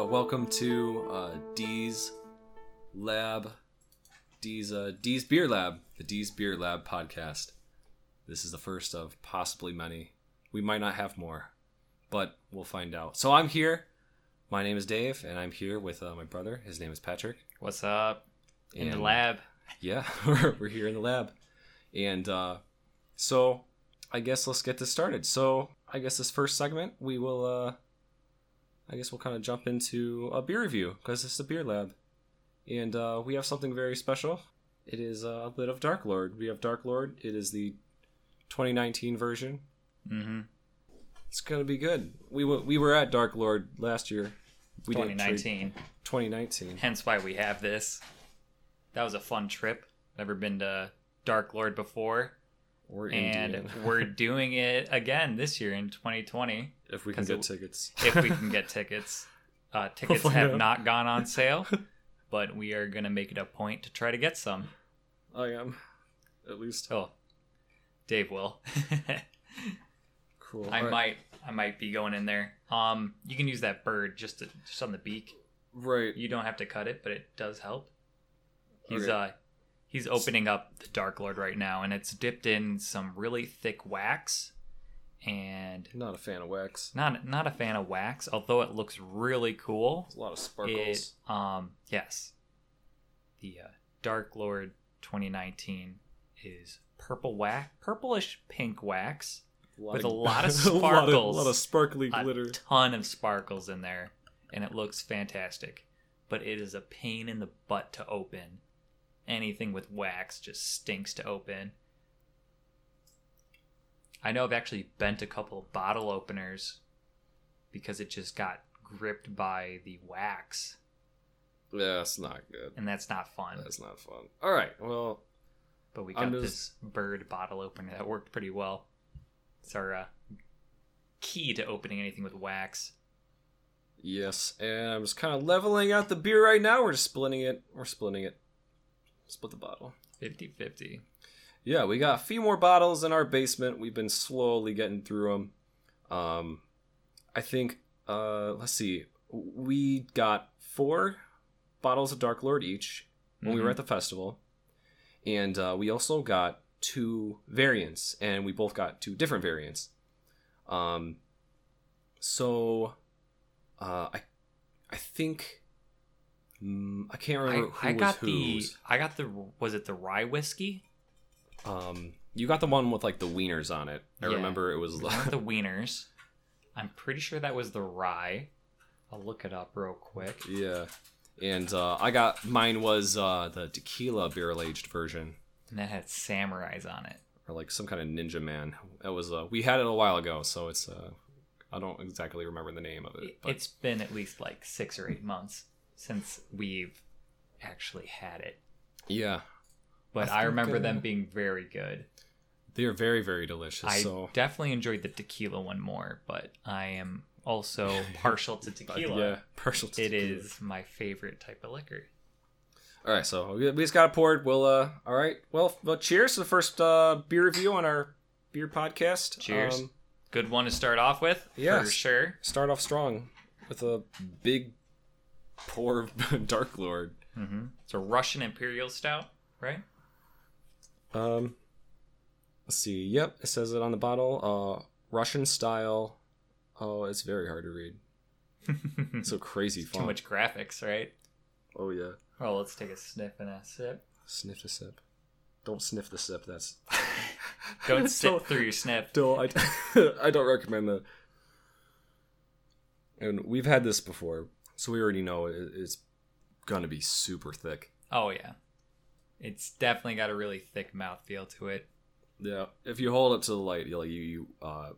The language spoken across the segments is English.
Hello. This is uh welcome to uh D's Lab D's uh D's Beer Lab, the D's Beer Lab podcast. This is the first of possibly many. We might not have more, but we'll find out. So I'm here. My name is Dave and I'm here with uh, my brother. His name is Patrick. What's up? In the lab. Yeah, we're, we're here in the lab. And uh, so I guess let's get this started. So I guess this first segment, we will, uh, I guess we'll kind of jump into a beer review because it's the beer lab. And uh, we have something very special. It is uh, a bit of Dark Lord. We have Dark Lord. It is the 2019 version. Mm-hmm. It's gonna be good. We w- we were at Dark Lord last year. We didn't 2019. 2019. Hence why we have this. That was a fun trip. Never been to Dark Lord before. We're And we're doing it again this year in 2020 if we can get it- tickets. if we can get tickets. Uh, tickets find have not gone on sale, but we are going to make it a point to try to get some. I am, at least. Oh, Dave will. Cool. I Alright. might I might be going in there. Um you can use that bird just to, just on the beak. Right. You don't have to cut it, but it does help. He's Okay. uh he's opening up the Dark Lord right now and it's dipped in some really thick wax and Not a fan of wax. not not a fan of wax, although it looks really cool. There's a lot of It sparkles. um yes. The uh, Dark Lord 2019 is purple wax, purplish pink wax with a lot of sparkles, a lot of, sparkles. lot of sparkly a glitter. ton of sparkles in there, and it looks fantastic. But it is a pain in the butt to open. Anything with wax just stinks to open. I know I've actually bent a couple of bottle openers because it just got gripped by the wax, Yeah, that's not good. and that's not fun. That's not fun. All right. Well, But we got I'm just- this bird bottle opener that worked pretty well. It's our uh, key to opening anything with wax. yes, and I'm just kind of leveling out the beer right now. We're just splitting it. We're splitting it. Split the bottle. 50 50. Yeah, we got a few more bottles in our basement. We've been slowly getting through them. Um, I think. Uh, let's see. We got four bottles of Dark Lord each when we were Mhm. at the festival, and uh, we also got two variants, and we both got two different variants. Um, so, uh, I, I think. mm, I can't I, remember who I was got the whose. I got the was it the rye whiskey? Um, you got the one with like the wieners on it. I Yeah. remember it was. The wieners. I'm pretty sure that was the rye. I'll look it up real quick. yeah, and uh, I got mine was uh, the tequila barrel aged version, And that had samurais on it. or like some kind of ninja man. That was. Uh, we had it a while ago, so it's. Uh, I don't exactly remember the name of it. It- But It's been at least like six or eight months since we've actually had it. yeah, But I I, remember uh, them being very good. they are very very delicious. I so definitely enjoyed the tequila one more, but I am also partial to uh, tequila. yeah, partial. To It tequila. is my favorite type of liquor. All right, so we we just got it poured. We'll. Uh, all right. Well, well cheers to the first uh, beer review on our beer podcast. Cheers. Um, Good one to start off with, Yeah, for sure. start off strong with a big pour of Dark Lord. Mm-hmm. It's a Russian Imperial Stout, right? Um, let's see. Yep, it says it on the bottle. Uh, Russian style. Oh, it's very hard to read. So crazy Too much graphics, right? Oh yeah. Well, let's take a sniff and a sip. Sniff the sip. Don't sniff the sip. That's Don't sit Don't- through your sniff. Don't I? I don't recommend that. And we've had this before, so we already know it, it's gonna be super thick. Oh yeah, it's definitely got a really thick mouthfeel to it. Yeah, if you hold it to the light, you you you uh,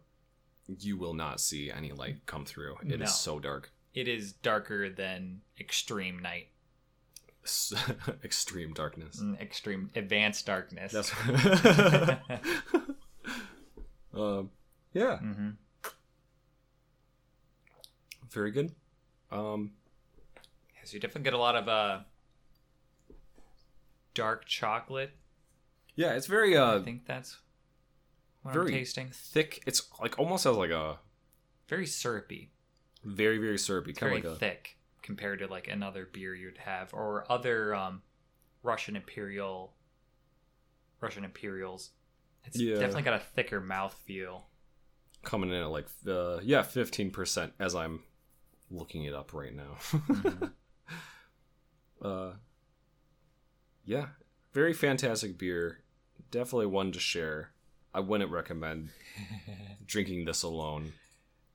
you will not see any light come through. It is No. so dark, It is darker than extreme night, extreme darkness. Mm, extreme advanced darkness. That's. um, yeah, hmm very good. Um, So you definitely get a lot of uh, dark chocolate. yeah, it's very uh, I think that's what very I'm tasting. thick. It's like almost has like a Very syrupy. Very very syrupy, kind very of like a thick compared to like another beer you'd have or other um, Russian Imperial Russian Imperials. It's Yeah. definitely got a thicker mouth feel. coming in at like uh, yeah, fifteen percent as I'm looking it up right now. uh, yeah, very fantastic beer. Definitely one to share. I wouldn't recommend drinking this alone.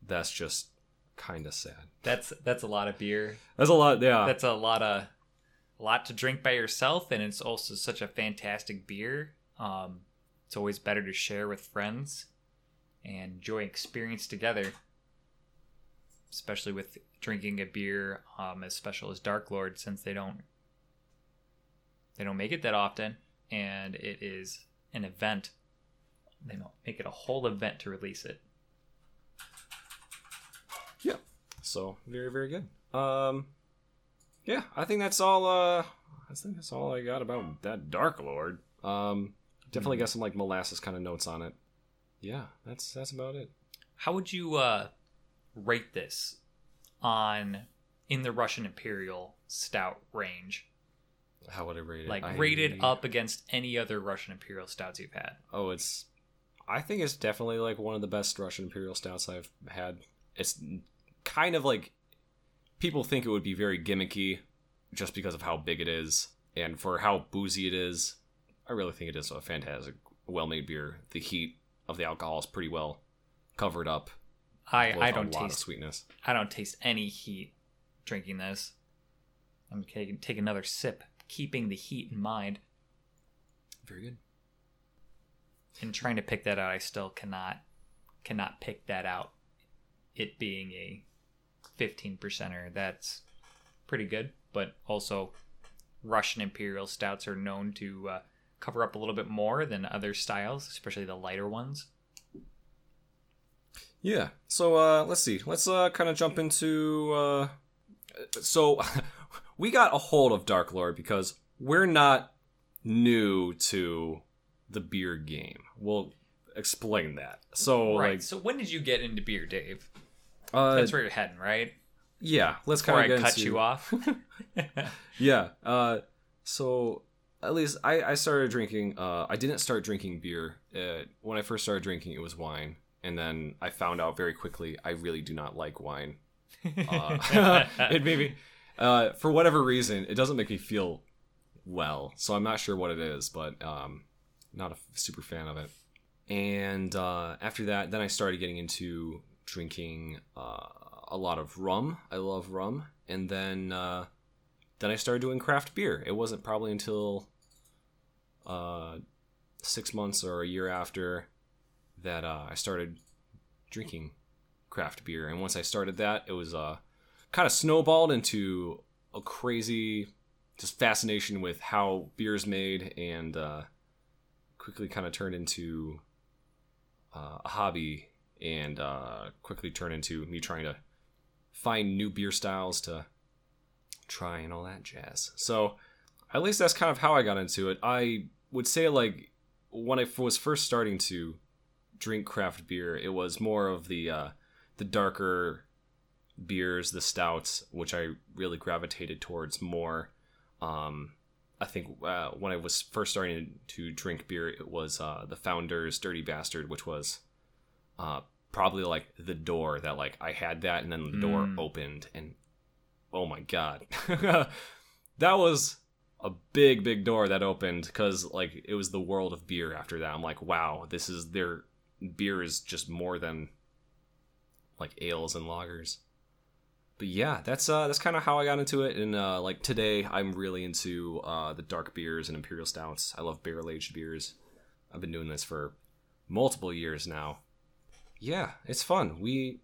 That's just kind of sad. That's that's a lot of beer. That's a lot. Yeah, That's a lot of a lot to drink by yourself, and it's also such a fantastic beer. Um, it's always better to share with friends and enjoy experience together. Especially with drinking a beer um, as special as Dark Lord, since they don't they don't make it that often, and it is an event. They don't make it a whole event to release it. Yeah. So very very good. Um, yeah, I think that's all. Uh, I think that's all I got about that Dark Lord. Um, definitely got some like molasses kind of notes on it. Yeah, that's that's about it. How would you uh, rate this on in the Russian Imperial Stout range? How would I rate it? Like I- rated up against any other Russian Imperial Stouts you've had? Oh, it's. I think it's definitely like one of the best Russian Imperial stouts I've had. It's kind of like people think it would be very gimmicky, just because of how big it is and for how boozy it is. I really think it is a fantastic, well-made beer. The heat of the alcohol is pretty well covered up. I I a don't lot of taste sweetness. I don't taste any heat drinking this. I'm gonna take another sip, keeping the heat in mind, Very good. and trying to pick that out. I still cannot cannot pick that out. It being a 15 percenter, that's pretty good. But also, Russian Imperial stouts are known to uh, cover up a little bit more than other styles, especially the lighter ones. Yeah. So uh, let's see. Let's uh, kind of jump into. Uh, so we got a hold of Dark Lord because we're not new to the beer game. We'll explain that. So right. like, so when did you get into beer, Dave? uh, That's where you're heading, right? yeah. Let's kind of cut you off. Yeah. Uh, so at least I, I started drinking. Uh, I didn't start drinking beer. Uh, when I first started drinking, it was wine, and then I found out very quickly I really do not like wine. Uh, it made me, uh, for whatever reason, it doesn't make me feel well. So I'm not sure what it is, but um, not a super fan of it. And uh, after that, then I started getting into drinking uh, a lot of rum. I love rum, and then uh, then I started doing craft beer. It wasn't probably until uh, six months or a year after that uh, I started drinking craft beer. And once I started that, it was kind of snowballed into a crazy just fascination with how beer is made and uh, quickly kind of turned into uh, a hobby and uh, quickly turned into me trying to find new beer styles to try and all that jazz. So at least that's kind of how I got into it. I would say like when I was first starting to drink craft beer, it was more of the uh, the darker beers, the stouts, which I really gravitated towards more. Um, I think uh, when I was first starting to drink beer, it was uh, the Founder's Dirty Bastard, which was uh, probably like the door that like I had that, and then the door Mm. opened, and oh my god, that was a big big door that opened because like it was the world of beer after that i'm like wow this is their beer is just more than like ales and lagers but yeah that's uh that's kind of how i got into it and uh like today i'm really into uh the dark beers and imperial stouts i love barrel aged beers i've been doing this for multiple years now yeah it's fun we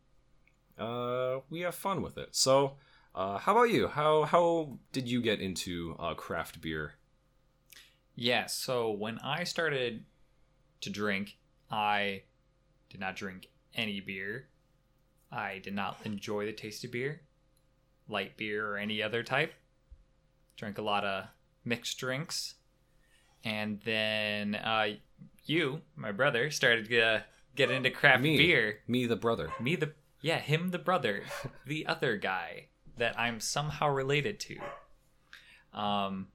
uh we have fun with it so uh, how about you? How how did you get into uh, craft beer? Yeah, so when I started to drink, I did not drink any beer. I did not enjoy the taste of beer, light beer or any other type. Drank a lot of mixed drinks. And then uh, you, my brother, started to get into craft Me. beer. Me, the brother. Me, the Yeah, him, the brother, the other guy that I'm somehow related to. Um,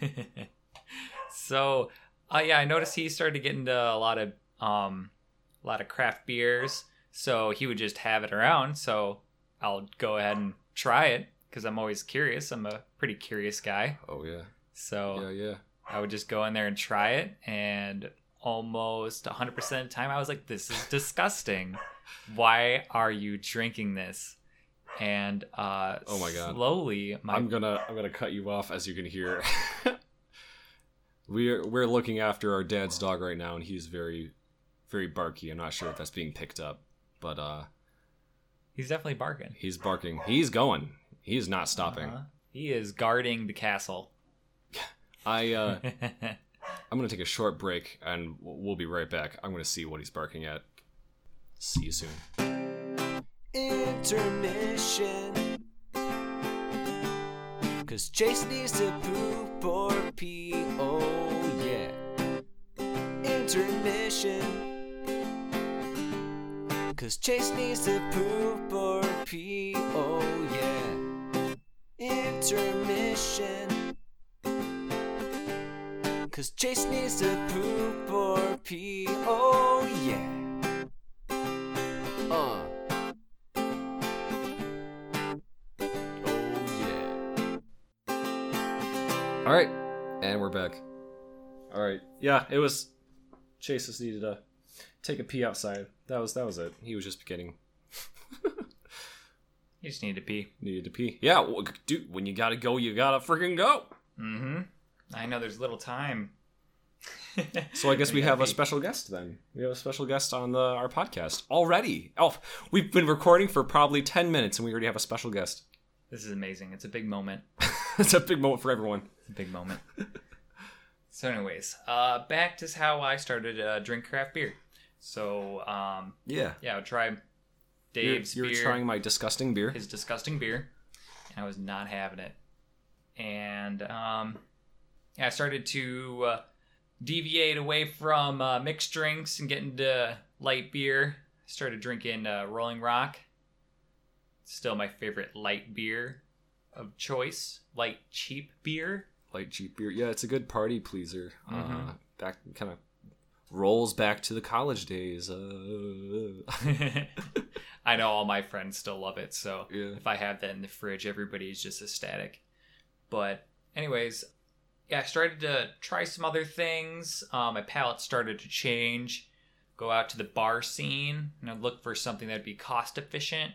so, uh, yeah, I noticed he started to get into a lot of um, a lot of craft beers. So he would just have it around. So I'll go ahead and try it because I'm always curious. I'm a pretty curious guy. Oh yeah. So Yeah, yeah. I would just go in there and try it, and almost 100% of the time, I was like, "This is disgusting. Why are you drinking this?" And uh, Oh my God. slowly, my I'm gonna I'm gonna cut you off as you can hear. we're we're looking after our dad's dog right now, and he's very very barky. I'm not sure if that's being picked up, but uh, he's definitely barking. he's barking. He's going. He's not stopping. Uh-huh. He is guarding the castle. I uh, I'm gonna take a short break, and we'll we'll be right back. I'm gonna see what he's barking at. See you soon. Intermission. Cause Chase needs to poop or pee, oh yeah. Intermission. Cause Chase needs to poop or pee, oh yeah. Intermission. Cause Chase needs to poop or pee, oh yeah. Uh. Oh yeah. All right, and we're back. All right, yeah, it was. Chase just needed to take a pee outside. That was that was it. He was just getting you just need to pee. needed to pee. Yeah, well, dude, when you gotta go, you gotta freaking go. Mm-hmm. I know there's little time. So I guess we have a special guest then. We have a special guest on the our podcast already. Oh, we've been recording for probably ten minutes, and we already have a special guest. This is amazing. It's a big moment. it's a big moment for everyone. It's a big moment. so, anyways, uh, back to how I started uh, drink craft beer. So, um, Yeah, yeah, I tried you're, Dave's you're beer, trying my disgusting beer. his disgusting beer, and I was not having it. And um, yeah, I started to uh, deviate away from uh, mixed drinks and get into light beer. Started drinking uh, Rolling Rock. Still my favorite light beer of choice. Light cheap beer. Light cheap beer. Yeah, it's a good party pleaser. Uh, Mhm. back kind of rolls back to the college days. Uh, I know all my friends still love it, so Yeah. if I have that in the fridge, everybody's just ecstatic. But, anyways, yeah, I started to try some other things. Um, my palate started to change. Go out to the bar scene and I'd look for something that'd be cost efficient.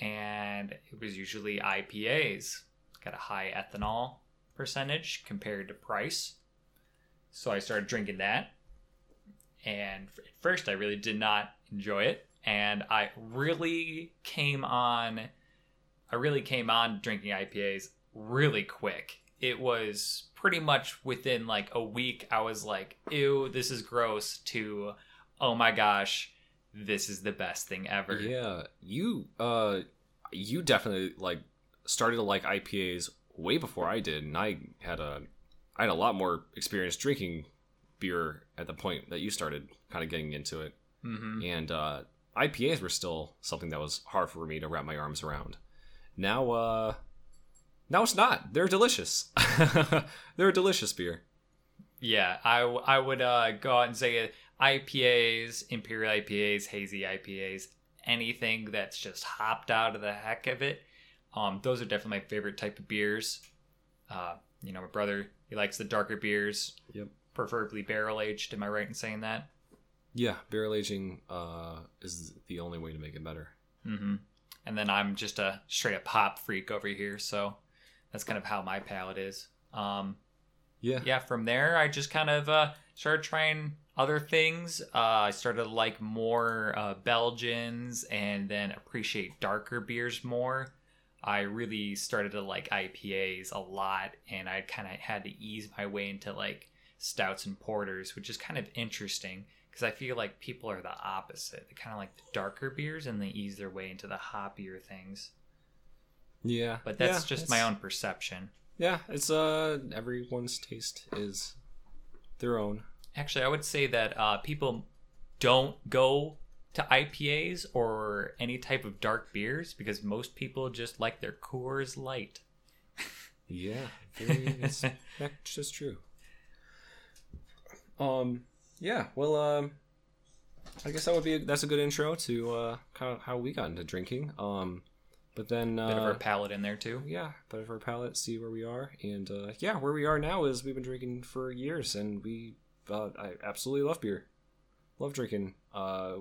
And it was usually IPAs. Got a high ethanol percentage compared to price. So I started drinking that. And at first, I really did not enjoy it. And I really came on, I really came on drinking IPAs really quick. It was pretty much within like a week, I was like, ew, this is gross, to, oh my gosh, this is the best thing ever. yeah, you uh, you definitely like started to like IPAs way before I did, and I had a I had a lot more experience drinking beer at the point that you started kind of getting into it, hmm and uh, IPAs were still something that was hard for me to wrap my arms around. Now, uh, now it's not. They're delicious. They're a delicious beer. Yeah, I, w- I would uh, go out and say IPAs, Imperial IPAs, hazy IPAs, anything that's just hopped out of the heck of it. Um, those are definitely my favorite type of beers. Uh, you know, my brother he likes the darker beers, Yep. Preferably barrel aged. Am I right in saying that? Yeah, barrel aging uh, is the only way to make it better. Mm-hmm. And then I'm just a straight up hop freak over here, so that's kind of how my palate is. Um, Yeah. yeah, from there, I just kind of uh, started trying other things. Uh, I started to like more uh, Belgians and then appreciate darker beers more. I really started to like IPAs a lot, and I kind of had to ease my way into like stouts and porters, which is kind of interesting because I feel like people are the opposite. They kind of like the darker beers and they ease their way into the hoppier things. Yeah. But that's Yeah, just my own perception. Yeah, it's uh everyone's taste is their own. Actually, I would say that uh, people don't go to IPAs or any type of dark beers because most people just like their Coors Light. Yeah, very, that's, that's just true. Um, yeah. Well, um, I guess that would be a, that's a good intro to uh, kind of how we got into drinking. Um, but then uh, Bit of our palate in there too. yeah, bit of our palate, see where we are, and uh, yeah, where we are now is we've been drinking for years, and we uh, I absolutely love beer, love drinking. Uh,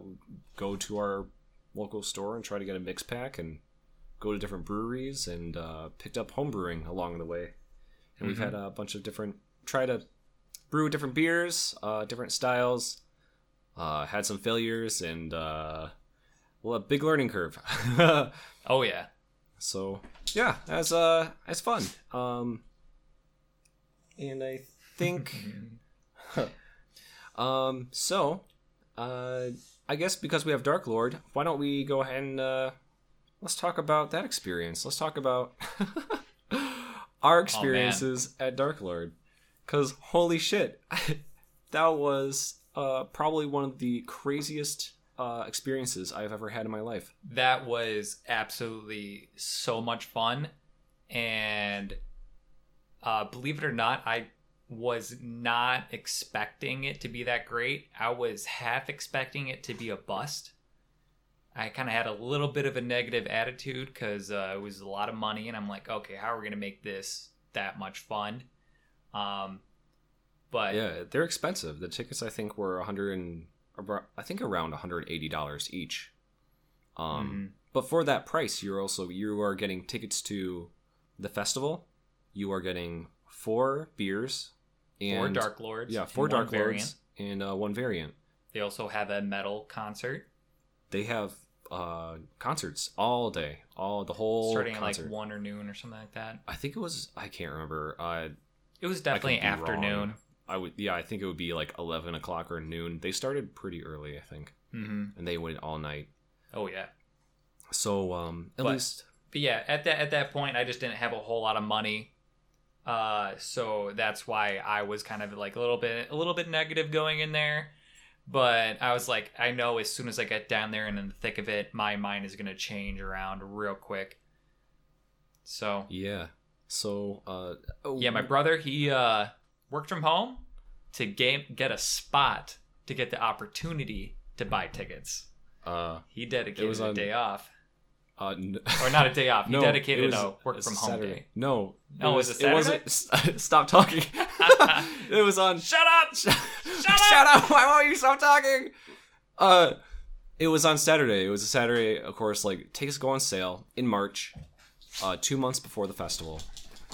go to our local store and try to get a mix pack, and go to different breweries, and uh, picked up home brewing along the way, and we've had a bunch of different try to brew different beers, uh, different styles. Uh, had some failures and uh, well, a big learning curve. Oh yeah. So yeah, that's uh that's fun. Um and I think um so uh I guess because we have Dark Lord, why don't we go ahead and uh let's talk about that experience. Let's talk about our experiences at Dark Lord. Cause holy shit, that was uh probably one of the craziest uh experiences I've ever had in my life. That was absolutely so much fun. And uh, believe it or not, I was not expecting it to be that great. I was half expecting it to be a bust. I kind of had a little bit of a negative attitude because uh, it was a lot of money, and I'm like, okay, how are we going to make this that much fun? Um, but Yeah, they're expensive. The tickets I think were 100 and I think around $180 each. Um Mhm. but for that price, you're also you are getting tickets to the festival. You are getting four beers and four Dark Lords, Yeah, four Dark variant. Lords and uh, one variant. They also have a metal concert They have uh concerts all day, all the whole starting at like one or noon or something like that. I think it was I can't remember. Uh It was definitely be wrong. afternoon. I would yeah, I think it would be like 11 o'clock or noon. They started pretty early, I think, hmm and they went all night. Oh yeah. So um at But- least but yeah, at that at that point, I just didn't have a whole lot of money, uh, so that's why I was kind of like a little bit a little bit negative going in there. But I was like, I know as soon as I get down there and in the thick of it, my mind is gonna change around real quick. So Yeah. So, uh, oh, yeah, my brother he uh, worked from home to game get a spot to get the opportunity to buy tickets. uh, He dedicated was a on- day off, uh, n- or not a day off. He no, dedicated it was a work from home Saturday. day. No, Oh, was it It wasn't. Stop talking. it was on. Shut up! Shut up! Why won't you stop talking? Uh, it was on Saturday. It was a Saturday, of course. Like tickets go on sale in March, uh, two months before the festival.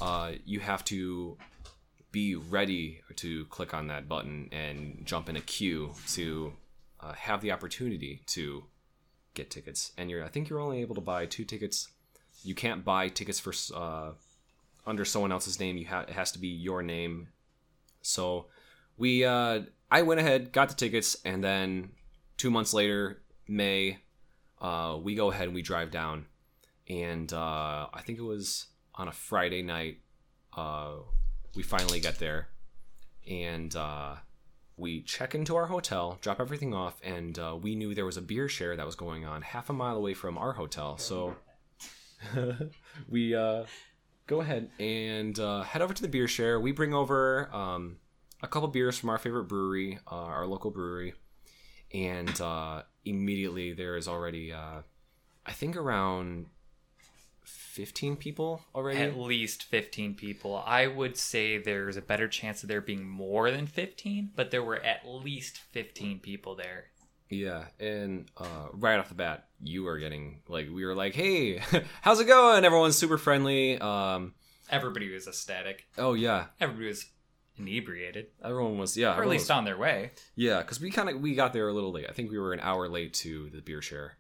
Uh, you have to be ready to click on that button and jump in a queue to uh, have the opportunity to get tickets. And you're, I think you're only able to buy two tickets. You can't buy tickets for uh, under someone else's name. You ha- it has to be your name. So we, uh, I went ahead, got the tickets, and then two months later, May, uh, we go ahead and we drive down, and uh, I think it was on a Friday night. Uh, we finally get there, and uh, we check into our hotel, drop everything off, and uh, we knew there was a beer share that was going on half a mile away from our hotel. So we uh, go ahead and uh, head over to the beer share. We bring over um, a couple beers from our favorite brewery, our local brewery, and immediately there is already, I think, around fifteen people already. At least 15 people. I would say there's a better chance of there being more than 15, but there were at least 15 people there. Yeah, and uh, right off the bat, you were getting like we were like, "Hey, how's it going?" Everyone's super friendly. Um, Everybody was ecstatic. oh yeah, Everybody was inebriated, everyone was yeah, or at least was- on their way. yeah, because we kind of we got there a little late. I think we were an hour late to the beer share.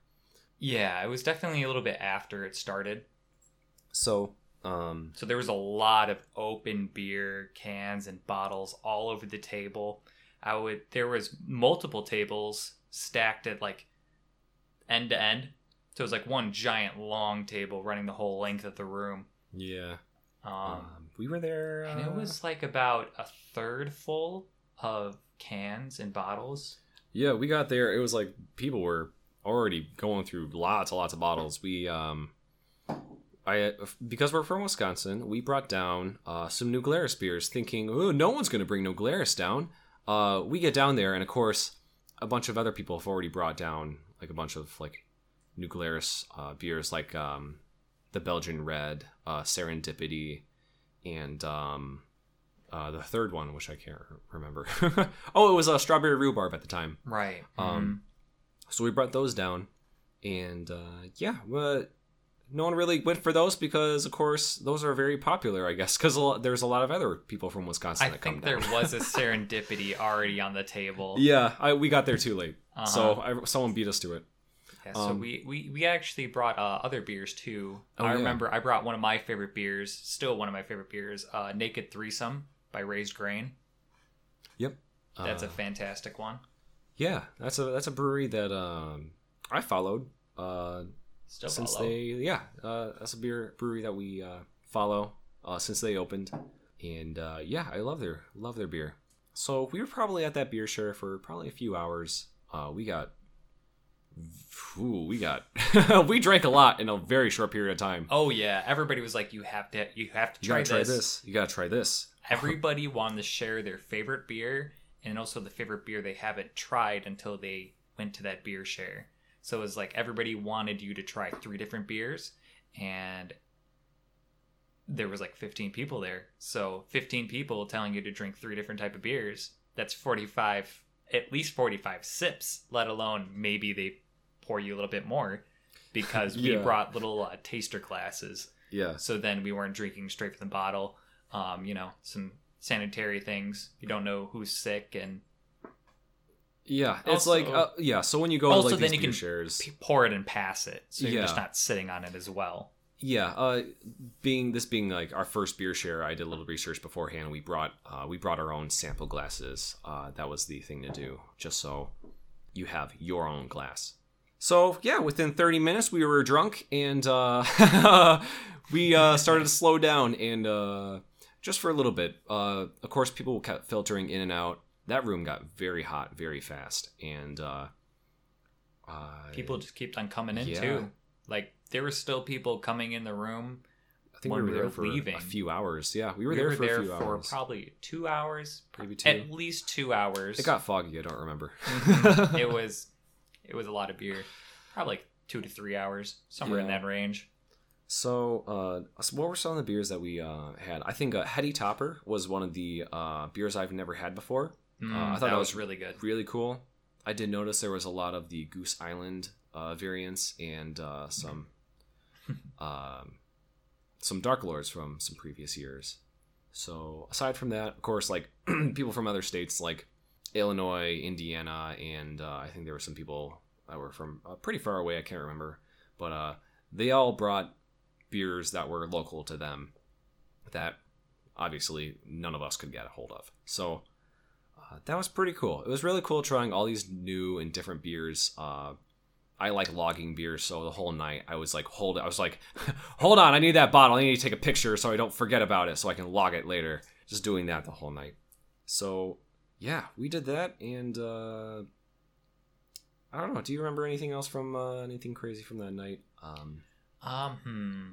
Yeah, it was definitely a little bit after it started. So, um, So there was a lot of open beer cans and bottles all over the table. I would there was multiple tables stacked at like end to end. So it was like one giant long table running the whole length of the room. yeah, Um, um, we were there, and it uh, was like about a third full of cans and bottles. yeah, we got there. It was like people were already going through lots and lots of bottles. We um, I because we're from Wisconsin, we brought down uh, some New Glarus beers, thinking, oh, no one's gonna bring New Glarus down. Uh, we get down there, and of course, a bunch of other people have already brought down like a bunch of like New Glarus uh, beers, like um, the Belgian Red, uh, Serendipity, and um, uh, the third one, which I can't remember. oh, it was a strawberry rhubarb at the time. Right. Um, so we brought those down, and uh, yeah, but no one really went for those because, of course, those are very popular. I guess because there's a lot of other people from Wisconsin I that come think there was a serendipity already on the table. yeah, I, we got there too late, Uh-huh. so I, someone beat us to it. Yeah, so Um, we, we we actually brought uh, other beers too. Oh, I yeah. remember I brought one of my favorite beers, still one of my favorite beers, uh, Naked Threesome by Raised Grain. Yep, That's Uh, a fantastic one. yeah. That's a that's a brewery that um, I followed uh, Still since follow. they yeah uh, that's a beer brewery that we uh, follow uh, since they opened and uh, yeah i love their love their beer so we were probably at that beer share for probably a few hours uh, we got ooh, we got we drank a lot in a very short period of time Oh yeah, everybody was like, "You have to, you have to try, gotta try this. this. you gotta try this Everybody wanted to share their favorite beer and also the favorite beer they haven't tried until they went to that beer share. So it was like everybody wanted you to try three different beers, and there was like 15 people there. So 15 people telling you to drink three different type of beers. That's 45, at least 45 sips. Let alone maybe they pour you a little bit more because we brought little uh, taster glasses yeah so then we weren't drinking straight from the bottle um, you know some sanitary things you don't know who's sick and yeah it's Also- like uh, yeah so when you go Also, to like then you can shares pour it and pass it so you're just not sitting on it as well Yeah, uh, being this being like our first beer share, I did a little research beforehand. We brought uh, we brought our own sample glasses. Uh, that was the thing to do, just so you have your own glass. So yeah, within 30 minutes we were drunk and uh, we uh, started to slow down and uh, just for a little bit. Uh, of course, people kept filtering in and out. That room got very hot very fast, and uh, uh, people just kept on coming in Yeah. too like there were still people coming in the room I think when we were we there were for leaving. a few hours. Yeah, we were we there were for there a few for hours. probably two hours Maybe two. at least two hours It got foggy. I don't remember. it was it was a lot of beer probably like two to three hours somewhere in that range so, uh, so what were some of the beers that we uh, had? I think uh, Heady Topper was one of the uh, beers I've never had before. Mm, Uh, I thought that that was was really good Really cool. I did notice there was a lot of the Goose Island uh, variants and uh, some um, some Dark Lords from some previous years. So aside from that, of course, like people from other states like Illinois, Indiana, and uh, I think there were some people that were from uh, pretty far away. I can't remember, but uh, they all brought beers that were local to them that obviously none of us could get a hold of. So uh, that was pretty cool. It was really cool trying all these new and different beers. Uh, I like logging beers, so the whole night I was like, hold. I was like, hold on, I need that bottle. I need to take a picture so I don't forget about it, so I can log it later. Just doing that the whole night. So yeah, we did that, and uh, I don't know. Do you remember anything else from uh, anything crazy from that night? Um, Um, hmm.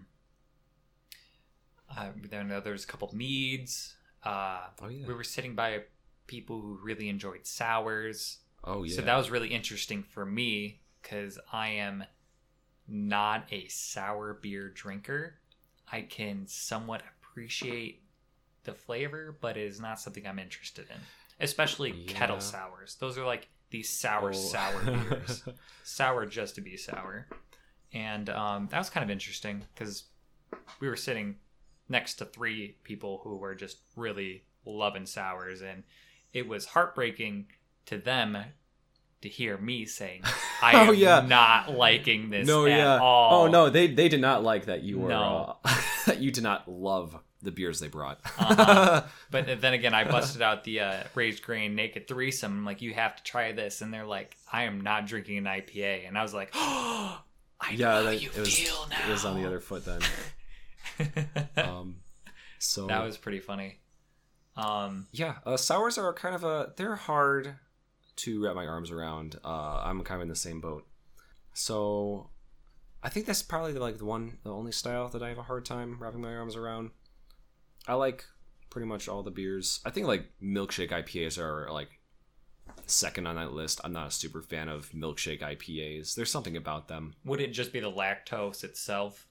Uh, then there was a couple meads. Uh, oh yeah. we were sitting by people who really enjoyed sours. oh yeah. So that was really interesting for me because I am not a sour beer drinker. I can somewhat appreciate the flavor, but it is not something I'm interested in. Especially kettle sours. Those are like these sour, Oh. sour beers. sour just to be sour. And um, that was kind of interesting because we were sitting next to three people who were just really loving sours, and it was heartbreaking to them to hear me saying, "I Oh, am yeah. not liking this no, at yeah. all." Oh no, they they did not like that you were No. uh, you did not love the beers they brought. Uh-huh. But then again, I busted out the uh, raised grain naked threesome. I'm like, you have to try this, and they're like, I am not drinking an IPA, and I was like, oh, I yeah, know that- you it was feel now. it was on the other foot then. Um, so that was pretty funny. Um, yeah, uh, sours are kind of a they're hard to wrap my arms around. Uh, I'm kind of in the same boat. so I think that's probably like the one, the only style that I have a hard time wrapping my arms around. I like pretty much all the beers. I think like milkshake IPAs are like second on that list. I'm not a super fan of milkshake IPAs. There's something about them. Would it just be the lactose itself?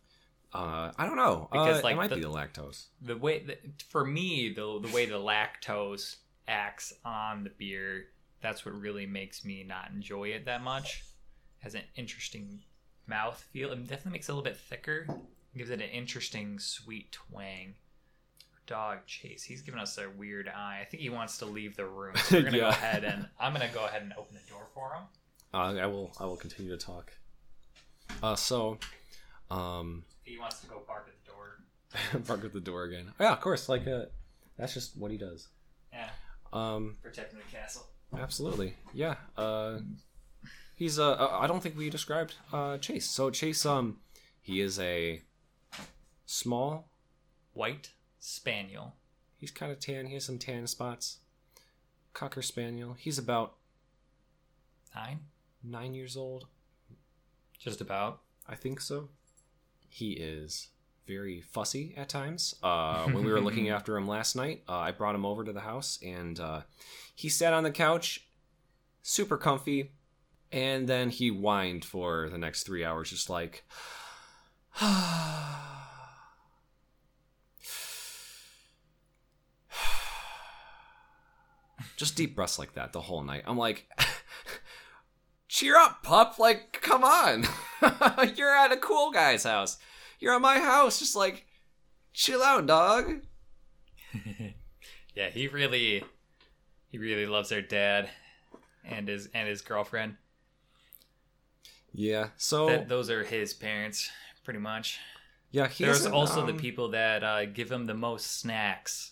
Uh, I don't know. Because, uh, like, it might the- be the lactose. The way that, for me, the the way the lactose acts on the beer, that's what really makes me not enjoy it that much. Has an interesting mouth feel. It definitely makes it a little bit thicker. It Gives it an interesting sweet twang. Dog Chase, he's giving us a weird eye. I think he wants to leave the room. So we're gonna go ahead and I'm gonna go ahead and open the door for him. Uh, I will. I will continue to talk. Uh, so, um, He wants to go bark at the door. bark at the door again. Yeah, of course. Like, uh, that's just what he does. Yeah, Um, protecting the castle. absolutely. Yeah. Uh, he's. Uh, uh, I don't think we described uh Chase. So Chase. Um, he is a small. White spaniel. He's kind of tan. He has some tan spots. Cocker spaniel. He's about Nine, nine years old. just about. I think so. He is very fussy at times. Uh, when we were looking after him last night, uh, I brought him over to the house and uh, he sat on the couch, super comfy, and then he whined for the next three hours, just like. just deep breaths like that the whole night. I'm like, cheer up, pup. Like, come on. You're at a cool guy's house. You're at my house. Just like, chill out, dog. yeah, he really, he really loves their dad, and his and his girlfriend. Yeah. So, That those are his parents, pretty much. yeah, he There's also the um, people that uh, give him the most snacks.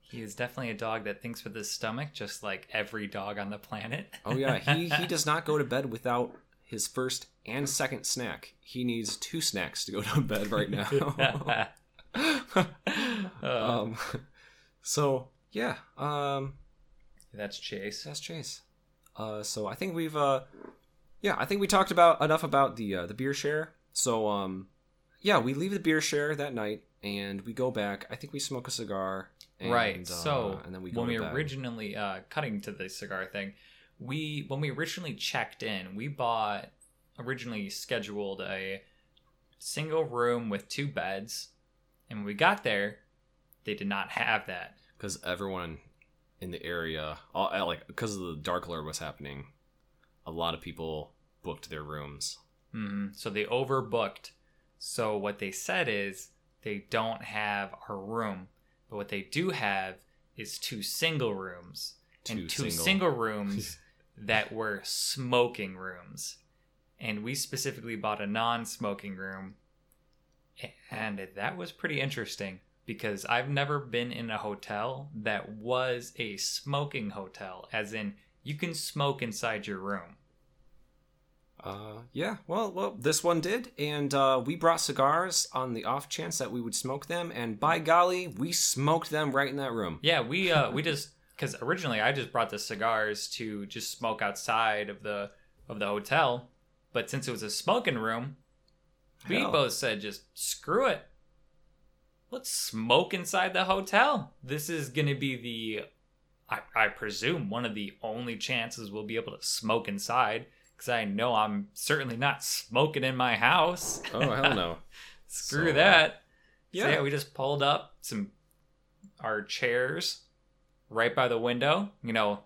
He is definitely a dog that thinks with his stomach, just like every dog on the planet. Oh yeah, he he does not go to bed without his first and second snack. He needs two snacks to go to bed right now. Uh, um, so yeah, um, that's Chase. that's Chase. Uh, so I think we've uh, yeah, I think we talked about enough about the uh, the beer share. So um, yeah, we leave the beer share that night and we go back. I think we smoke a cigar. And, right. uh, so and then we go when we originally uh, cutting to the cigar thing, we when we originally checked in, we bought originally scheduled a single room with two beds, and when we got there, they did not have that. because everyone in the area, all, uh, like because of the Dark Lord was happening, a lot of people booked their rooms. hmm So they overbooked. So what they said is they don't have our room, but what they do have is two single rooms Two and two single- single, rooms that were smoking rooms. And we specifically bought a non-smoking room, and that was pretty interesting because I've never been in a hotel that was a smoking hotel, as in you can smoke inside your room. Uh, yeah, well, well, this one did, and uh, we brought cigars on the off chance that we would smoke them, and by golly, we smoked them right in that room. Yeah, we uh we just because originally I just brought the cigars to just smoke outside of the of the hotel, but since it was a smoking room, we Hell. both said just screw it. Let's smoke inside the hotel. This is gonna be the, I, I presume one of the only chances we'll be able to smoke inside because I know I'm certainly not smoking in my house. Oh hell no! Screw So, uh, that. yeah. So yeah, we just pulled up some our chairs right by the window. You know,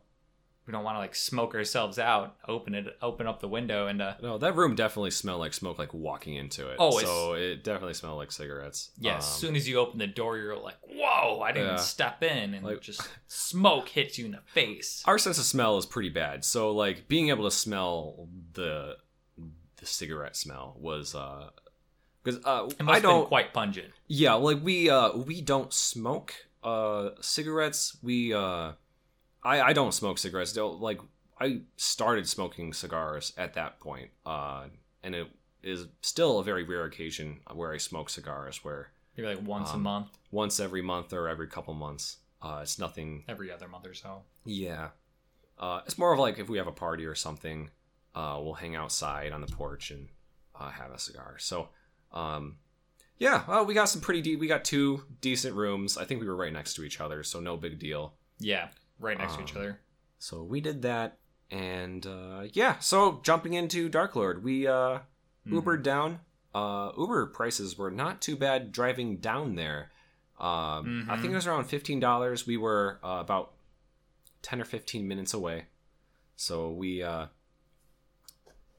we don't want to like smoke ourselves out. Open it, open up the window, and uh, No, that room definitely smelled like smoke, like walking into it. Oh, so it definitely smelled like cigarettes. yeah, Um, as soon as you open the door, you're like, "Whoa!" I didn't Yeah. step in, and Like- just smoke hits you in the face. our sense of smell is pretty bad. So like being able to smell the the cigarette smell was uh because uh I don't quite pungent. yeah like we uh we don't smoke uh cigarettes we uh I I don't smoke cigarettes don't like I started smoking cigars at that point uh and it is still a very rare occasion where I smoke cigars where Maybe like once a Um, month, once every month or every couple months uh it's nothing every other month or so. yeah. Uh, it's more of like if we have a party or something, uh, we'll hang outside on the porch and uh, have a cigar. So, um, yeah, well, we got some pretty. We got two decent rooms. I think we were right next to each other, so no big deal. Yeah, right next to each Um, other. So we did that, and uh, yeah. So jumping into Dark Lord, we uh, Mhm. Ubered down. Uh, Uber prices were not too bad driving down there. Um, I think it was around fifteen dollars. We were uh, about ten or fifteen minutes away, so we uh,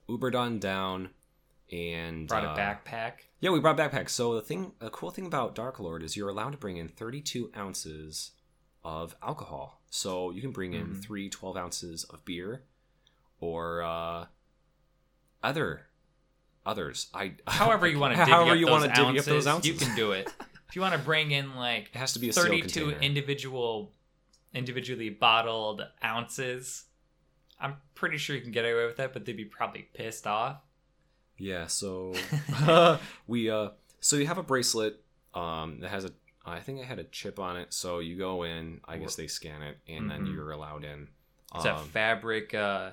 Ubered on down and Brought uh, a backpack. Yeah, we brought backpacks. So the thing, the cool thing about Dark Lord is you're allowed to bring in 32 ounces of alcohol. So you can bring in Mhm. three 12 ounces of beer, or uh, other others. I However you want to divvy however you wanna divvy ounces, up those ounces. you can do it. if you want to bring in like It has to be a 32 individual individually bottled ounces i'm pretty sure you can get away with that but they'd be probably pissed off Yeah, so we uh so you have a bracelet um that has a I think it had a chip on it. So you go in, I guess they scan it and then Mhm. you're allowed in. it's a Um, fabric uh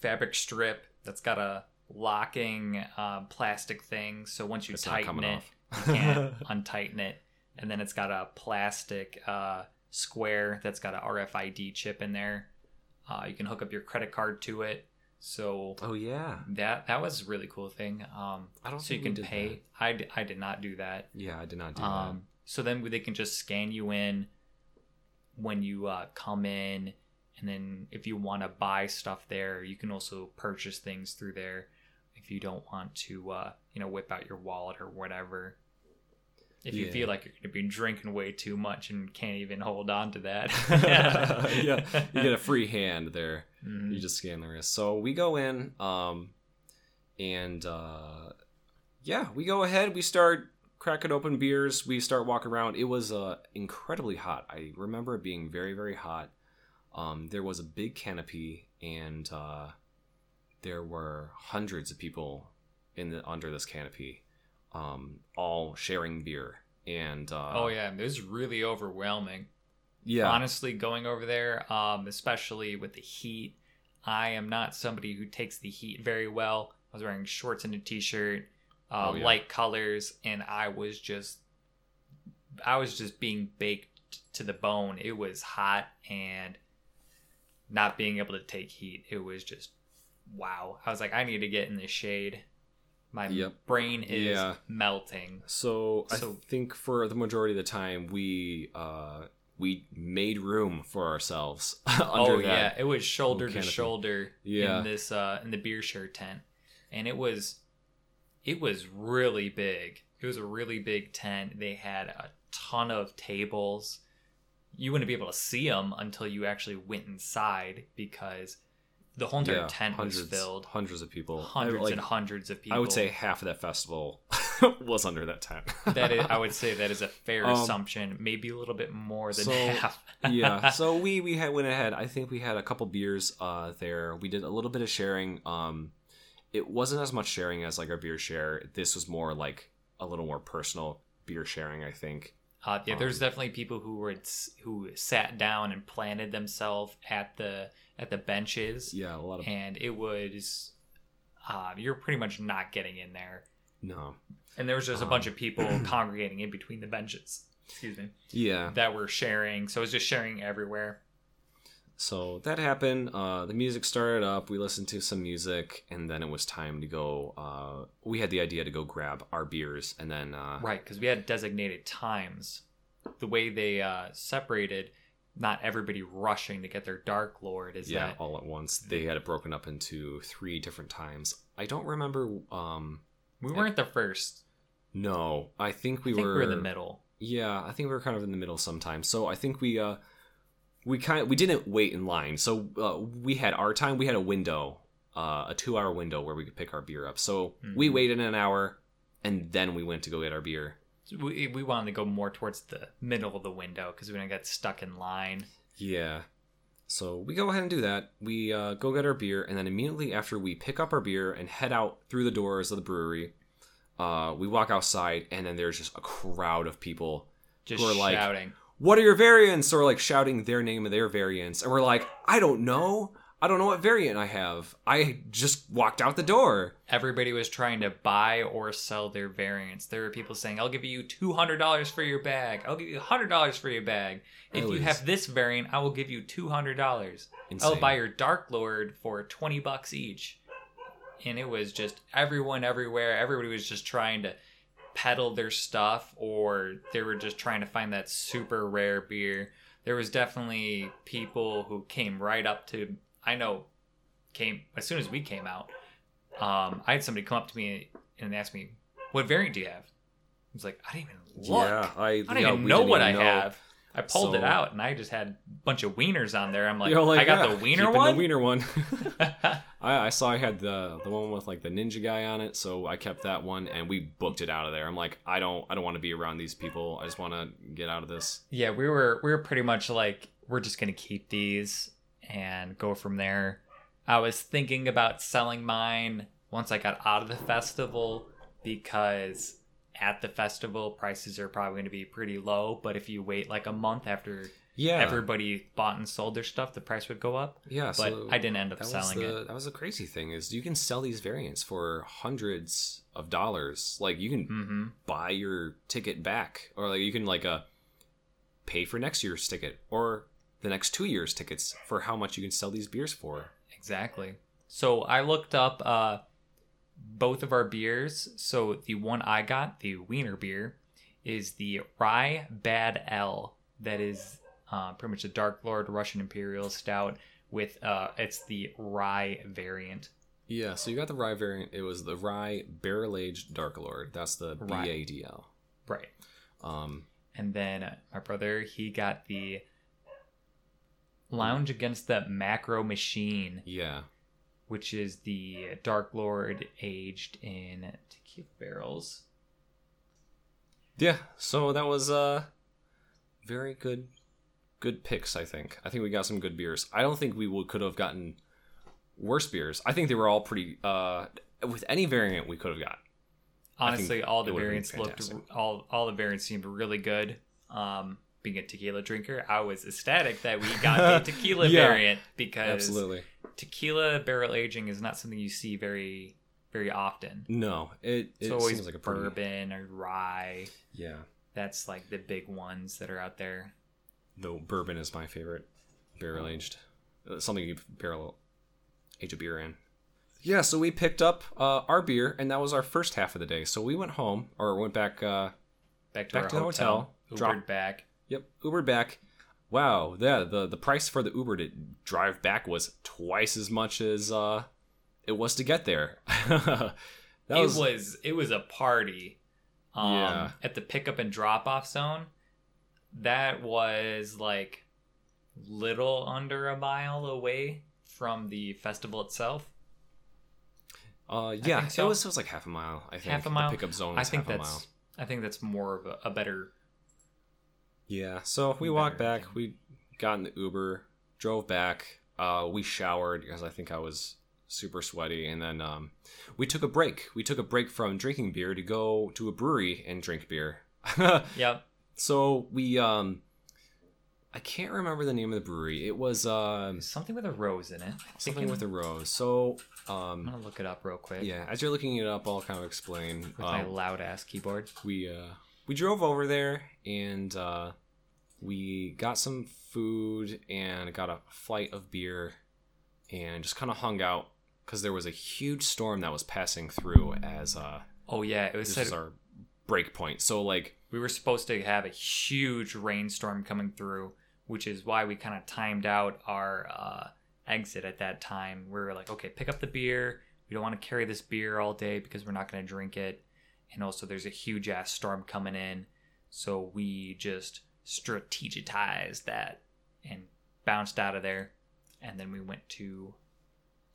fabric strip that's got a locking uh, plastic thing so once you tighten it off. you can't untighten it and then it's got a plastic uh, square that's got a rfid chip in there uh, you can hook up your credit card to it so oh yeah. that that was a really cool thing um I don't so you can pay that. I, d- I did not do that Yeah, I did not do that. um so then they can just scan you in when you uh, come in and then if you want to buy stuff there you can also purchase things through there if you don't want to uh, you know whip out your wallet or whatever if you feel like you're going to be drinking way too much and can't even hold on to that yeah, you get a free hand there. Mhm. You just scan the wrist. So we go in, um, and uh, yeah, we go ahead. We start cracking open beers. We start walking around. It was uh, incredibly hot. I remember it being very, very hot. Um, there was a big canopy, and uh, there were hundreds of people in the under this canopy, um, all sharing beer. And uh, oh yeah it was really overwhelming. Yeah, honestly going over there um, especially with the heat i am not somebody who takes the heat very well. I was wearing shorts and a t-shirt uh, Oh, yeah. light colors and i was just i was just being baked to the bone. It was hot and not being able to take heat. It was just wow. I was like i need to get in the shade my Yep. brain is Yeah. melting So, So- I think for the majority of the time we uh we made room for ourselves under oh yeah, it was shoulder to shoulder Yeah. in this uh in the beer share tent, and it was it was really big. It was a really big tent. They had a ton of tables. You wouldn't be able to see them until you actually went inside because the whole entire Yeah, tent hundreds, was filled. hundreds of people. Hundreds I, like, and hundreds of people. I would say half of that festival was under that tent. that is, I would say that is a fair Um, assumption. Maybe a little bit more than so, half. yeah. So we we had went ahead. I think we had a couple beers uh there. We did a little bit of sharing. Um, it wasn't as much sharing as like our beer share. This was more like a little more personal beer sharing. I think. Uh, yeah, there's Um, definitely people who were who sat down and planted themselves at the at the benches, Yeah, a lot of and it was uh, you're pretty much not getting in there. no. And there was just a Um, bunch of people congregating in between the benches. Excuse me, Yeah. that were sharing. So it was just sharing everywhere. So that happened. Uh, the music started up. We listened to some music, and then it was time to go. Uh, we had the idea to go grab our beers, and then uh, Right, because we had designated times. The way they uh, separated, not everybody rushing to get their Dark Lord is yeah, that all at once. They had it broken up into three different times. I don't remember. Um, we weren't the first. no, I think we I think were. we were in the middle. Yeah, I think we were kind of in the middle sometimes. So I think we uh, we kind of we didn't wait in line. So uh, we had our time. We had a window, uh, a two-hour window where we could pick our beer up. So we Mhm. waited an hour, and then we went to go get our beer. We, we wanted to go more towards the middle of the window because we didn't get stuck in line. Yeah. So we go ahead and do that. We uh, go get our beer, and then immediately after we pick up our beer and head out through the doors of the brewery, uh, we walk outside, and then there's just a crowd of people. Just Who are like- shouting. What are your variants? Or like shouting their name of their variants, and we're like, I don't know. I don't know what variant I have. I just walked out the door. Everybody was trying to buy or sell their variants. There were people saying, "I'll give you two hundred dollars for your bag. I'll give you hundred dollars for your bag. If you have this variant, I will give you two hundred dollars. I'll buy your Dark Lord for twenty bucks each." And it was just everyone everywhere. Everybody was just trying to peddle their stuff, or they were just trying to find that super rare beer. There was definitely people who came right up to. I know, came as soon as we came out. Um, I had somebody come up to me and ask me, "What variant do you have?" I was like, "I didn't even look. Yeah, I, I don't yeah, even know what even I know. have." I pulled it out and I just had a bunch of wieners on there. I'm like, like, I got yeah, the wiener one. The wiener one. I, I saw I had the the one with like the ninja guy on it, so I kept that one and we booked it out of there. I'm like, I don't I don't want to be around these people. I just want to get out of this. yeah, we were we were pretty much like, we're just gonna keep these and go from there. I was thinking about selling mine once I got out of the festival because at the festival prices are probably going to be pretty low. But if you wait like a month after Yeah, everybody bought and sold their stuff, the price would go up. yeah. But so I didn't end up selling the it. that was the crazy thing is you can sell these variants for hundreds of dollars. Like you can hmm buy your ticket back, or like you can like uh pay for next year's ticket or the next two years tickets for how much you can sell these beers for. Exactly. So I looked up uh, both of our beers. So the one I got, the Wiener beer, is the Rye Bad L. That is uh, pretty much a Dark Lord Russian Imperial Stout with uh, it's the rye variant. Yeah, so you got the rye variant. It was the rye barrel aged Dark Lord. That's the B. A D L. Right. Um, And then my brother, he got the Lounge Against the Macro Machine, yeah, which is the Dark Lord aged in tequila barrels. yeah. So that was uh very good, good picks. I think. I think we got some good beers. I don't think we would could have gotten worse beers. I think they were all pretty. uh With any variant we could have got. Honestly all the it would've been variants looked all all the variants seemed really good um being a tequila drinker i was ecstatic that we got the tequila Yeah, variant because Absolutely. tequila barrel aging is not something you see very very often No, it it's it always seems like a pretty, bourbon or rye Yeah, that's like the big ones that are out there though bourbon is my favorite barrel aged. Uh, Something you barrel age a beer in. Yeah, so we picked up uh, our beer, and that was our first half of the day. So we went home, or went back. Uh, back to Back our to the hotel, hotel, Ubered drop- back yep, Uber back. Wow, yeah, the the price for the Uber to drive back was twice as much as uh, it was to get there. that it was, it was a party um Yeah. at the pickup and drop off zone that was like little under a mile away from the festival itself uh, yeah, so. it was it was like half a mile. I think half a The mile pickup zone i think half a that's mile. i think that's more of a, a better Yeah, so we walked back. thing. We got in the Uber, drove back. Uh, we showered because I think I was super sweaty, and then um, we took a break. We took a break from drinking beer to go to a brewery and drink beer. yep so we, um, I can't remember the name of the brewery. It was um, something with a rose in it I something with a rose. So i'm um, gonna look it up real quick yeah, as you're looking it up, I'll kind of explain. with my Um, loud ass keyboard we uh we drove over there and uh we got some food and got a flight of beer and just kind of hung out because there was a huge storm that was passing through as uh oh yeah it was this was our break point so like we were supposed to have a huge rainstorm coming through, which is why we kind of timed out our uh, exit at that time. We were like, okay, pick up the beer. We don't want to carry this beer all day because we're not going to drink it. And also, there's a huge ass storm coming in. So we just strategized that and bounced out of there. And then we went to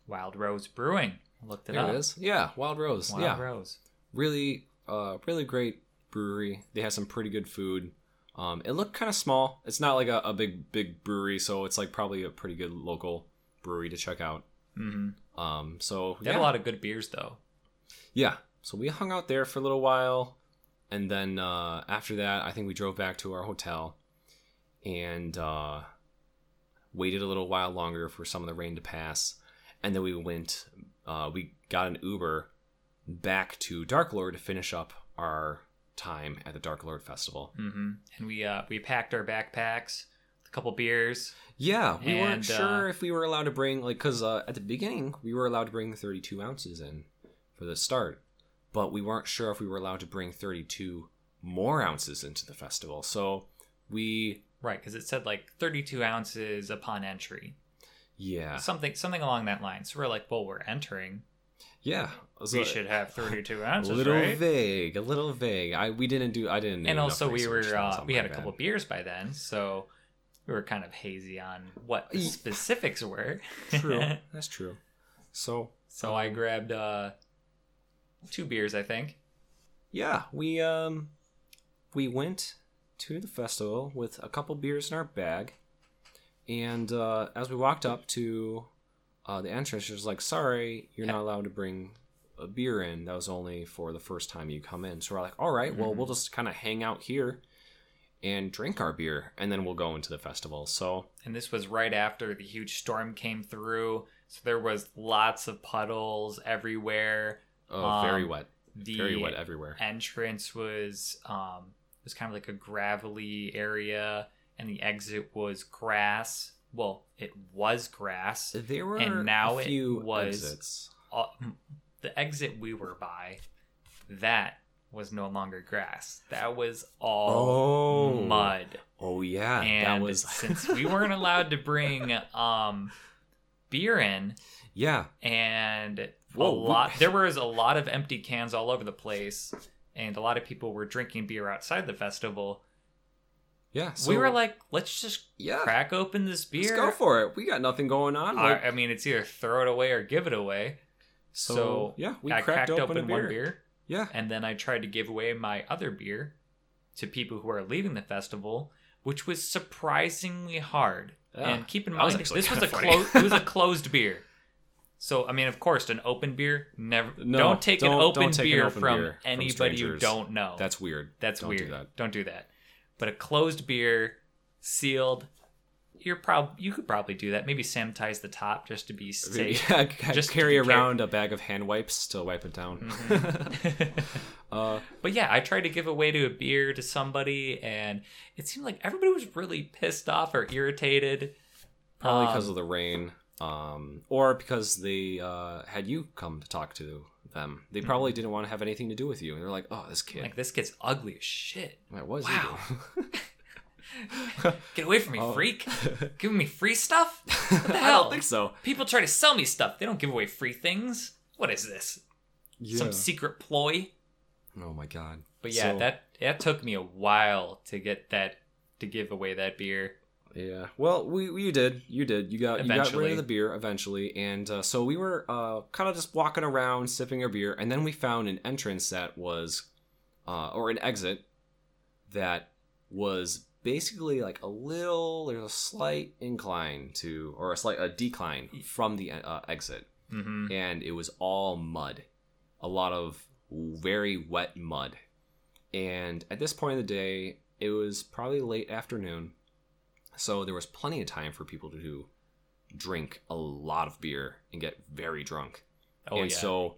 Wild Rose Brewing. Looked it there up. it is yeah wild rose Wild yeah Rose. really uh really great brewery they have some pretty good food um it looked kind of small it's not like a, a big big brewery so it's like probably a pretty good local brewery to check out hmm um so They had a lot of good beers, though. Yeah. So we hung out there for a little while. And then uh, after that, I think we drove back to our hotel. And uh, waited a little while longer for some of the rain to pass, and then we went. Uh, we got an Uber back to Dark Lord to finish up our time at the Dark Lord Festival. hmm And we uh, we packed our backpacks, a couple beers. Yeah, we weren't sure uh, if we were allowed to bring like because uh, at the beginning we were allowed to bring 32 ounces in for the start, but we weren't sure if we were allowed to bring 32 more ounces into the festival. So we Right, because it said like 32 ounces upon entry, yeah something something along that line. So we're like, well, we're entering. yeah We should have 32 ounces. a little right? vague, a little vague. I we didn't do I didn't. and also we were uh, we had a bad. couple beers by then, so we were kind of hazy on what the specifics were. True, that's true. So so I grabbed uh, two beers, I think. yeah, we um we went to the festival with a couple beers in our bag, and uh, as we walked up to uh, the entrance, she was like, "Sorry, you're not allowed to bring a beer in. That was only for the first time you come in." So we're like, "All right, well, we'll just kind of hang out here." And drink our beer, and then we'll go into the festival. So And this was right after the huge storm came through, so there was lots of puddles everywhere. Very Um, wet, The very wet everywhere. entrance was um was kind of like a gravelly area, and the exit was grass. Well, it was grass. There were and now a it was- exits. Uh, the exit we were by, that was no longer grass. That was all Oh. mud. Oh yeah, and that was since we weren't allowed to bring um beer in yeah. and Whoa, a lot there was a lot of empty cans all over the place and a lot of people were drinking beer outside the festival Yeah, we were like let's just yeah, crack open this let's beer go for it. We got nothing going on. I, like- I mean it's either throw it away or give it away so, so, yeah, we i cracked, cracked, open, open, beer. one beer Yeah, and then I tried to give away my other beer to people who are leaving the festival, which was surprisingly hard. Yeah, and keep in was mind, this was a closed. it was a closed beer. So I mean, of course, an open beer never. No, don't take an don't- open don't take an beer open from beer from anybody you don't know. that's weird. that's don't weird. Do that. Don't do that. But a closed beer, sealed. You're prob you could probably do that. Maybe sanitize the top just to be safe. Yeah, Just carry be care- around a bag of hand wipes to wipe it down. uh, But yeah, I tried to give away to a beer to somebody, and it seemed like everybody was really pissed off or irritated. probably Um, because of the rain, um, or because they uh, had you come to talk to them. They probably didn't want to have anything to do with you. And they're like, "Oh, this kid, Mm-hmm. Like this kid's ugly as shit. What is Wow. Get away from me, Oh. freak! Giving me free stuff? What the I hell? don't think so. People try to sell me stuff. They don't give away free things. What is this? Yeah. Some secret ploy? oh my god. But yeah, So- that that took me a while to get that to give away that beer. Yeah. Well, we you did. You did. You got you got rid of the beer eventually, and uh, so we were uh, kind of just walking around sipping our beer, and then we found an entrance that was, uh, or an exit that was basically like a little. There's a slight incline to, or a slight a decline from the uh, exit, hmm and it was all mud, a lot of very wet mud, and at this point of the day, it was probably late afternoon. So there was plenty of time for people to drink a lot of beer and get very drunk. Oh and yeah. so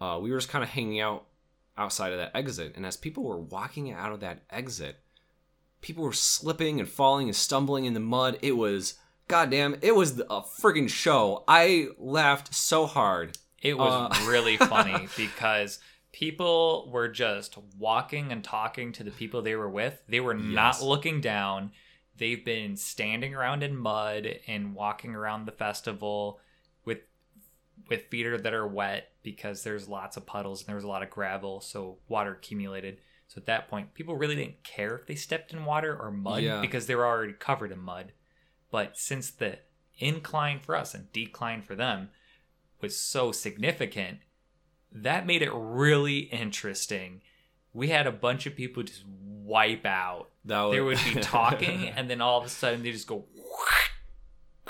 uh, we were just kind of hanging out outside of that exit. And as people were walking out of that exit, people were slipping and falling and stumbling in the mud. It was, goddamn, it was a friggin' show. I laughed so hard. It was Uh, really funny because people were just walking and talking to the people they were with. They were not looking down. They've been standing around in mud and walking around the festival with with feet that are wet because there's lots of puddles and there was a lot of gravel, so water accumulated. So at that point, people really didn't care if they stepped in water or mud Yeah. because they were already covered in mud. But since the incline for us and decline for them was so significant, that made it really interesting. We had a bunch of people just wipe out. That They would be talking, and then all of a sudden they just go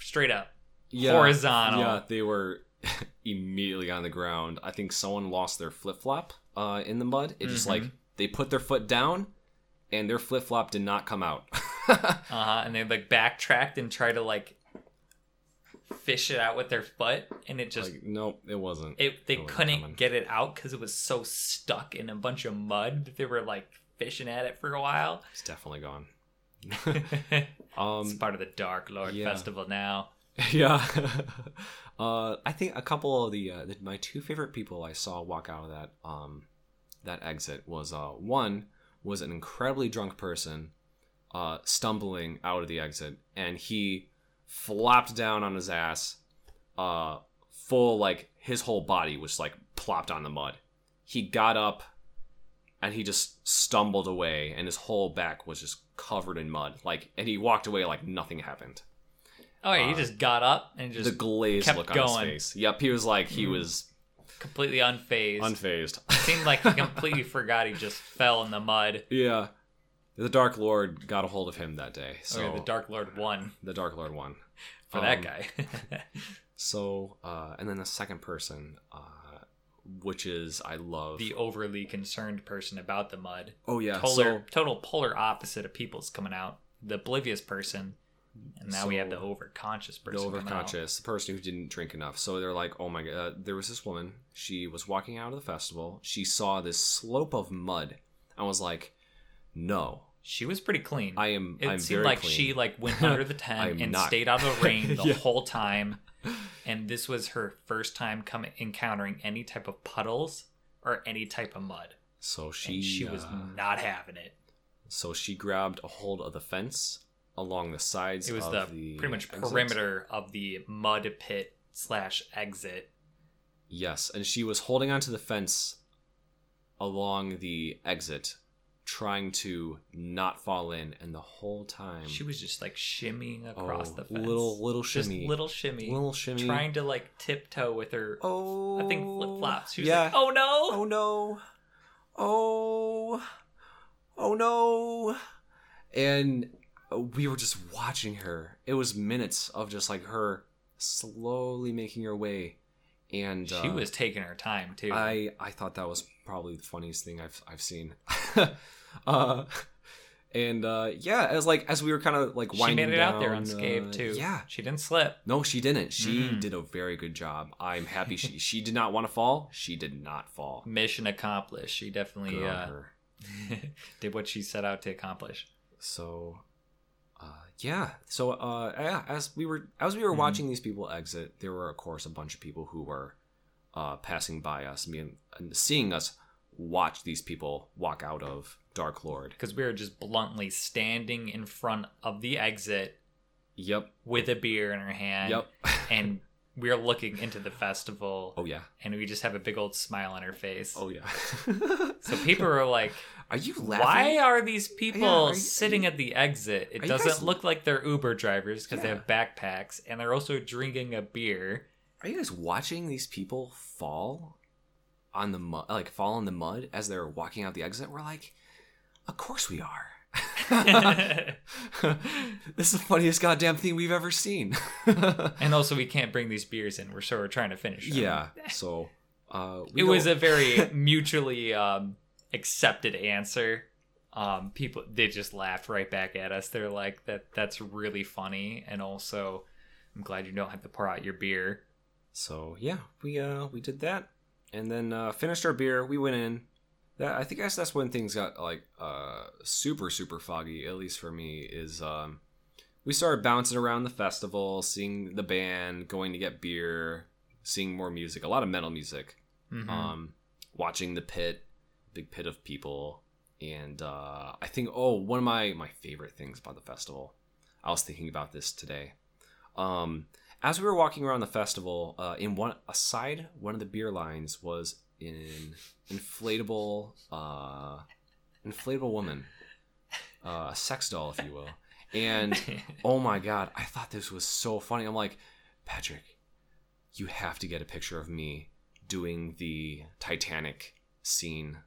straight up. yeah, horizontal. Yeah, they were immediately on the ground. I think someone lost their flip flop uh, in the mud. It just Mhm. like they put their foot down, and their flip flop did not come out. Uh-huh. And they like backtracked and try to like fish it out with their foot, and it just like, nope, it wasn't. it they wasn't couldn't coming. get it out because it was so stuck in a bunch of mud that they were like fishing at it for a while. It's definitely gone. it's Um, part of the Dark Lord yeah. Festival now. yeah. uh, I think a couple of the, uh, the my two favorite people I saw walk out of that um that exit was uh one was an incredibly drunk person uh stumbling out of the exit and he flopped down on his ass uh full like his whole body was like plopped on the mud. He got up and he just stumbled away and his whole back was just covered in mud like and he walked away like nothing happened Oh yeah, he Uh, just got up and just the glazed kept look on going. his face. Yep, he was like he Mm. was completely unfazed. unfazed. it Seemed like he completely forgot he just fell in the mud. yeah, the Dark Lord got a hold of him that day. So Oh, the Dark Lord won the Dark Lord won for Um, that guy. So, uh, and then the second person, uh, which is I love. the overly concerned person about the mud. oh yeah, Total, so total polar opposite of people's coming out. The oblivious person, and now we have the So- overconscious the person. out. overconscious, the person who didn't drink enough. So they're like, oh my god, uh, there was this woman. She was walking out of the festival. She saw this slope of mud. I was like, no, She was pretty clean. I am. it I'm seemed like clean. she like went under the tent and not. stayed out of the rain the Yeah. whole time. And this was her first time coming encountering any type of puddles or any type of mud. So she And she was uh, not having it. So she grabbed a hold of the fence along the sides. It was of the, the pretty much exit. perimeter of the mud pit slash exit. Yes, and she was holding onto the fence along the exit, trying to not fall in, and the whole time She was just like shimmying across oh, the fence. little little just shimmy, little shimmy, little shimmy, trying to like tiptoe with her. Oh, I think flip flops. She was yeah. like, "Oh no!" oh no, oh, oh no, and we were just watching her. It was minutes of just like her slowly making her way, and she uh, was taking her time too. I I thought that was probably the funniest thing I've I've seen. uh, and uh, yeah, as like as we were kind of like winding she made it down, out there unscathed uh, too. Yeah, she didn't slip. no, she didn't. She Mm. did a very good job. I'm happy she she did not want to fall. She did not fall. Mission accomplished. She definitely uh, did what she set out to accomplish. So, uh, yeah. So, uh, yeah, as we were as we were Mhm. watching these people exit, there were of course a bunch of people who were uh, passing by us, me and, and seeing us watch these people walk out of Dark Lord. Because we were just bluntly standing in front of the exit Yep. with a beer in our hand. Yep. And we are looking into the festival oh yeah. and we just have a big old smile on our face. Oh yeah. So people are like, are you laughing? why are these people Yeah, are you- sitting at the exit? It doesn't guys- look like they're Uber drivers because they have backpacks and they're also drinking a beer. Are you guys watching these people fall on the mud, like fall in the mud as they're walking out the exit? We're like, of course we are. this is the funniest goddamn thing we've ever seen. and also, we can't bring these beers in. We're sort of trying to finish them. yeah. So, uh, it was a very mutually um, accepted answer. Um, people they just laughed right back at us. They're like that. That's really funny, and also, I'm glad you don't have to pour out your beer. So yeah, we uh we did that, and then uh, finished our beer. We went in. That I think guess that's when things got like uh super super foggy. At least for me, is um we started bouncing around the festival, seeing the band, going to get beer, seeing more music, a lot of metal music. Mhm. Um, watching the pit, big pit of people, and uh, I think oh one of my my favorite things about the festival. I was thinking about this today. Um, as we were walking around the festival, uh, in one aside one of the beer lines was an inflatable uh, inflatable woman, uh, a sex doll, if you will, and oh my god, I thought this was so funny. I'm like, Patrick, you have to get a picture of me doing the Titanic scene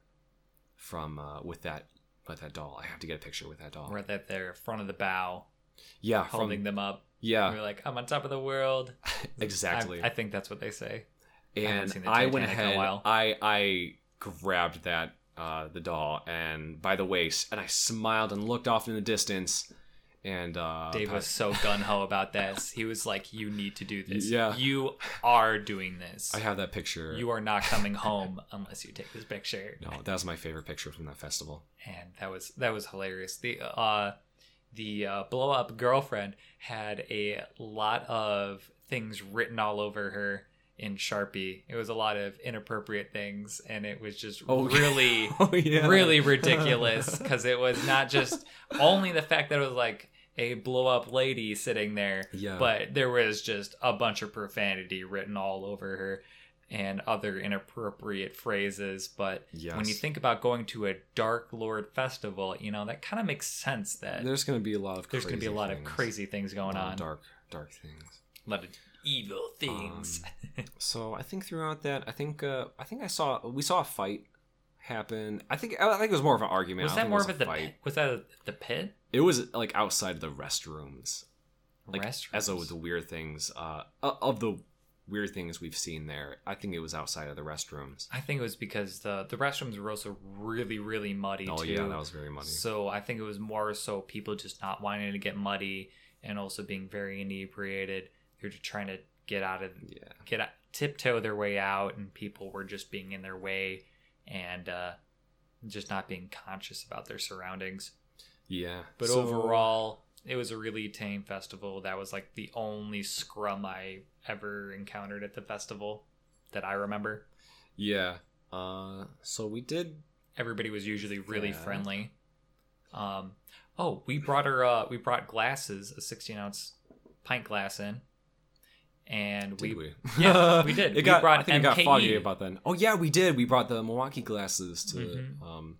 from uh, with that with that doll. I have to get a picture with that doll. We're at their front of the bow, Yeah, from, holding them up. Yeah, We're like, I'm on top of the world. exactly. I, I think that's what they say. and the I went Titanic in a ahead. while. I I grabbed that uh, the doll and by the waist, and I smiled and looked off in the distance, and uh, Dave was so gun ho about this. He was like, "You need to do this. Yeah. you are doing this. I have that picture. you are not coming home unless you take this picture." no, that was my favorite picture from that festival. and that was that was hilarious. The uh, the uh, blow up girlfriend had a lot of things written all over her in Sharpie. It was a lot of inappropriate things, and it was just Oh, really. oh yeah, really ridiculous because it was not just only the fact that it was like a blow up lady sitting there, Yeah. but there was just a bunch of profanity written all over her and other inappropriate phrases. But when you think about going to a Dark Lord festival, you know, that kind of makes sense that There's going to be a lot of there's going to be a crazy lot of crazy things A going of on. dark, dark things. A lot of evil things. So I think throughout that, I think uh, I think I saw we saw a fight happen. I think I think it was more of an argument. was that more of think at it the was a pit? fight? Was that at the pit? It was like outside of the restrooms, like Restrooms? as of the weird things. Uh, of the weird things we've seen there, I think it was outside of the restrooms. I think it was because the the restrooms were also really really muddy Oh too. yeah, that was very muddy. So I think it was more so people just not wanting to get muddy and also being very inebriated. They're just trying to get out of yeah, get out, tiptoe their way out, and people were just being in their way and uh, just not being conscious about their surroundings. yeah. But So- overall, it was a really tame festival. That was like the only scrum I ever encountered at the festival that I remember. yeah. Uh, so we did. everybody was usually really Yeah. friendly. Um, oh, we brought her. Uh, we brought glasses, a sixteen ounce pint glass in, and Did we, we? Yeah, we did. It We got. brought I think it got foggy about then. Oh yeah, we did. We brought the Milwaukee glasses to Mhm. um,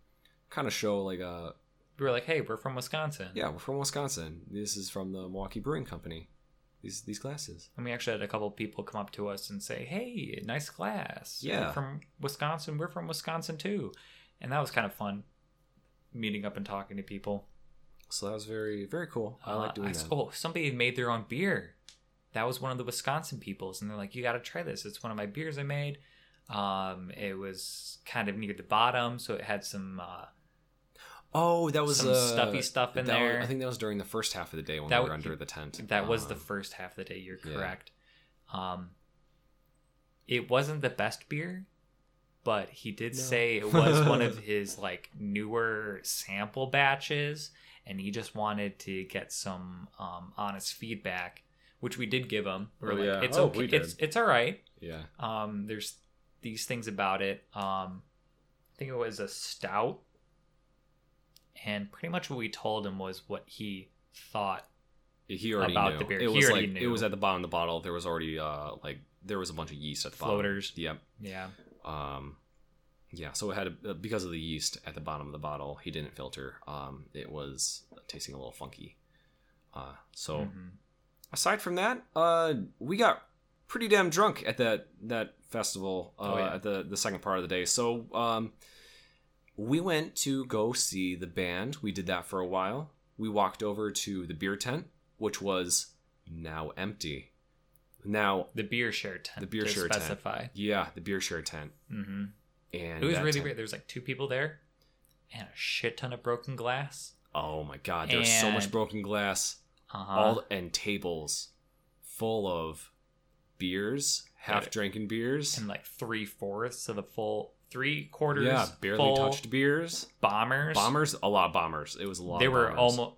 kind of show like a we were like, "Hey, we're from Wisconsin." yeah, we're from Wisconsin. This is from the Milwaukee Brewing Company. These these glasses. And we actually had a couple people come up to us and say, "Hey, nice glass. Yeah. We're from Wisconsin. We're from Wisconsin too," and that was kind of fun, meeting up and talking to people. So that was very very cool. I like Uh, doing I that. Oh, somebody made their own beer. That was one of the Wisconsin peoples, and they're like, "You got to try this. It's one of my beers I made." Um, it was kind of near the bottom, so it had some. Uh, Oh, that was Some uh, stuffy stuff in was- there. I think that was during the first half of the day when That we were under the tent. that was the Um, first half of the day. You're yeah. correct. Um, it wasn't the best beer, but he did No. say it was one of his like newer sample batches, and he just wanted to get some um, honest feedback, which we did give him. We were Oh, like, yeah. it's Oh, okay. we did. It's it's all right. Yeah. Um, there's these things about it. Um, I think it was a stout, and pretty much what we told him was what he thought. He already About knew. the beer. It He was already like it was at the bottom of the bottle. There was already uh like there was a bunch of yeast at the bottom. Floaters. bottom. Yep. Yeah, Um, yeah. So it had a, because of the yeast at the bottom of the bottle. He didn't filter. Um, it was tasting a little funky. Uh, so Mhm. aside from that, uh, we got pretty damn drunk at that that festival uh, Oh, yeah. at the the second part of the day. So um, we went to go see the band. We did that for a while. We walked over to the beer tent, which was now empty. Now, the beer share tent. The beer share tent. specify. yeah, the beer share tent, Mm-hmm. and It was really tent- weird. There was like two people there, and a shit ton of broken glass. Oh my god, there's so much broken glass, Uh-huh. all and tables full of beers, half drinking beers. and like three fourths of the full, three quarters. Yeah, barely touched beers. bombers. Bombers, a lot of bombers. It was a lot. They were almost.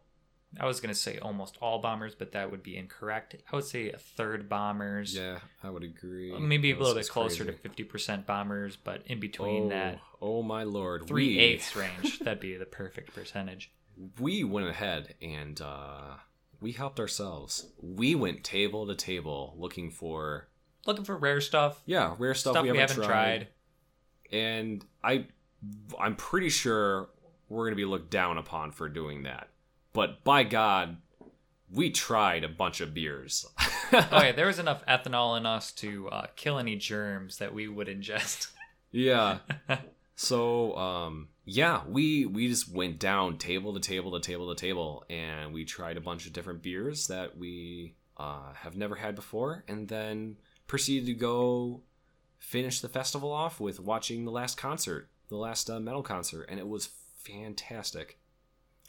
I was gonna say almost all bombers, but that would be incorrect. I would say a third bombers. Yeah, I would agree. Maybe a little bit closer crazy. to fifty percent bombers, but in between oh, that Oh my lord, three we, eighths range, that'd be the perfect percentage. We went ahead and uh, we helped ourselves. We went table to table looking for Looking for rare stuff, yeah rare stuff, stuff we, we, haven't, haven't tried. tried. And I I'm pretty sure we're gonna be looked down upon for doing that. But by God, we tried a bunch of beers. oh yeah, there was enough ethanol in us to uh, kill any germs that we would ingest. yeah. So um yeah, we we just went down table to table to table to table and we tried a bunch of different beers that we uh, have never had before and then proceeded to go finish the festival off with watching the last concert, the last uh, metal concert and it was fantastic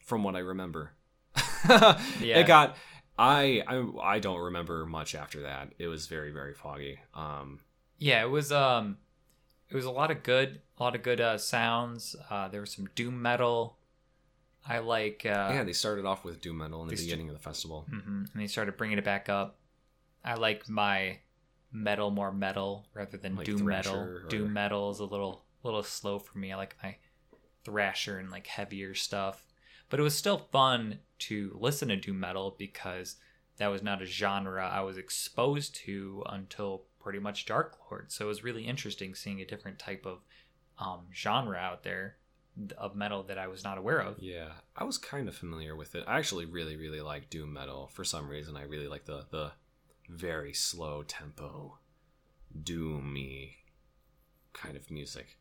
from what I remember. Yeah. It got. I, I I don't remember much after that. It was very very foggy. Um, Yeah, it was um it was a lot of good a lot of good uh sounds. Uh there was some doom metal. I like uh yeah, they started off with doom metal in the they st- beginning of the festival. mm-hmm. and they started bringing it back up. I like my metal more metal rather than Like doom metal. Or- Doom metal is a little little slow for me. I like my thrasher and like heavier stuff. But it was still fun to listen to doom metal because that was not a genre I was exposed to until pretty much Dark Lord. So it was really interesting seeing a different type of um, genre out there of metal that I was not aware of. Yeah, I was kind of familiar with it. I actually really really like doom metal for some reason. I really like the the very slow tempo, doomy kind of music.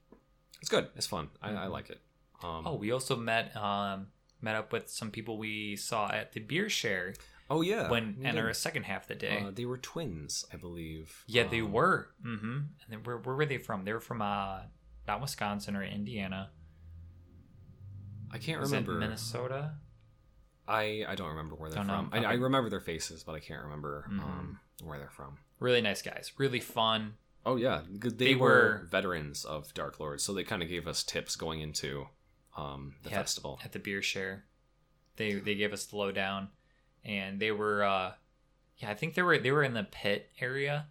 It's good. It's fun. I, I Mhm. like it. Um, Oh, we also met um, met up with some people we saw at the beer share oh yeah. when and our second half of the day. Uh, they were twins, I believe. yeah, they Um, were. Mm-hmm. And then where, where were they from? They were from uh, not Wisconsin or Indiana. I can't Was it remember. Minnesota? I I don't remember where they're Don't from. I, I remember their faces, but I can't remember Mhm. um, where they're from. Really nice guys. Really fun. Oh yeah, they, They were, were- veterans of Dark Lord, so they kind of gave us tips going into um, the Yeah. festival. at the beer share. They they gave us the lowdown, and they were uh, yeah I think they were they were in the pit area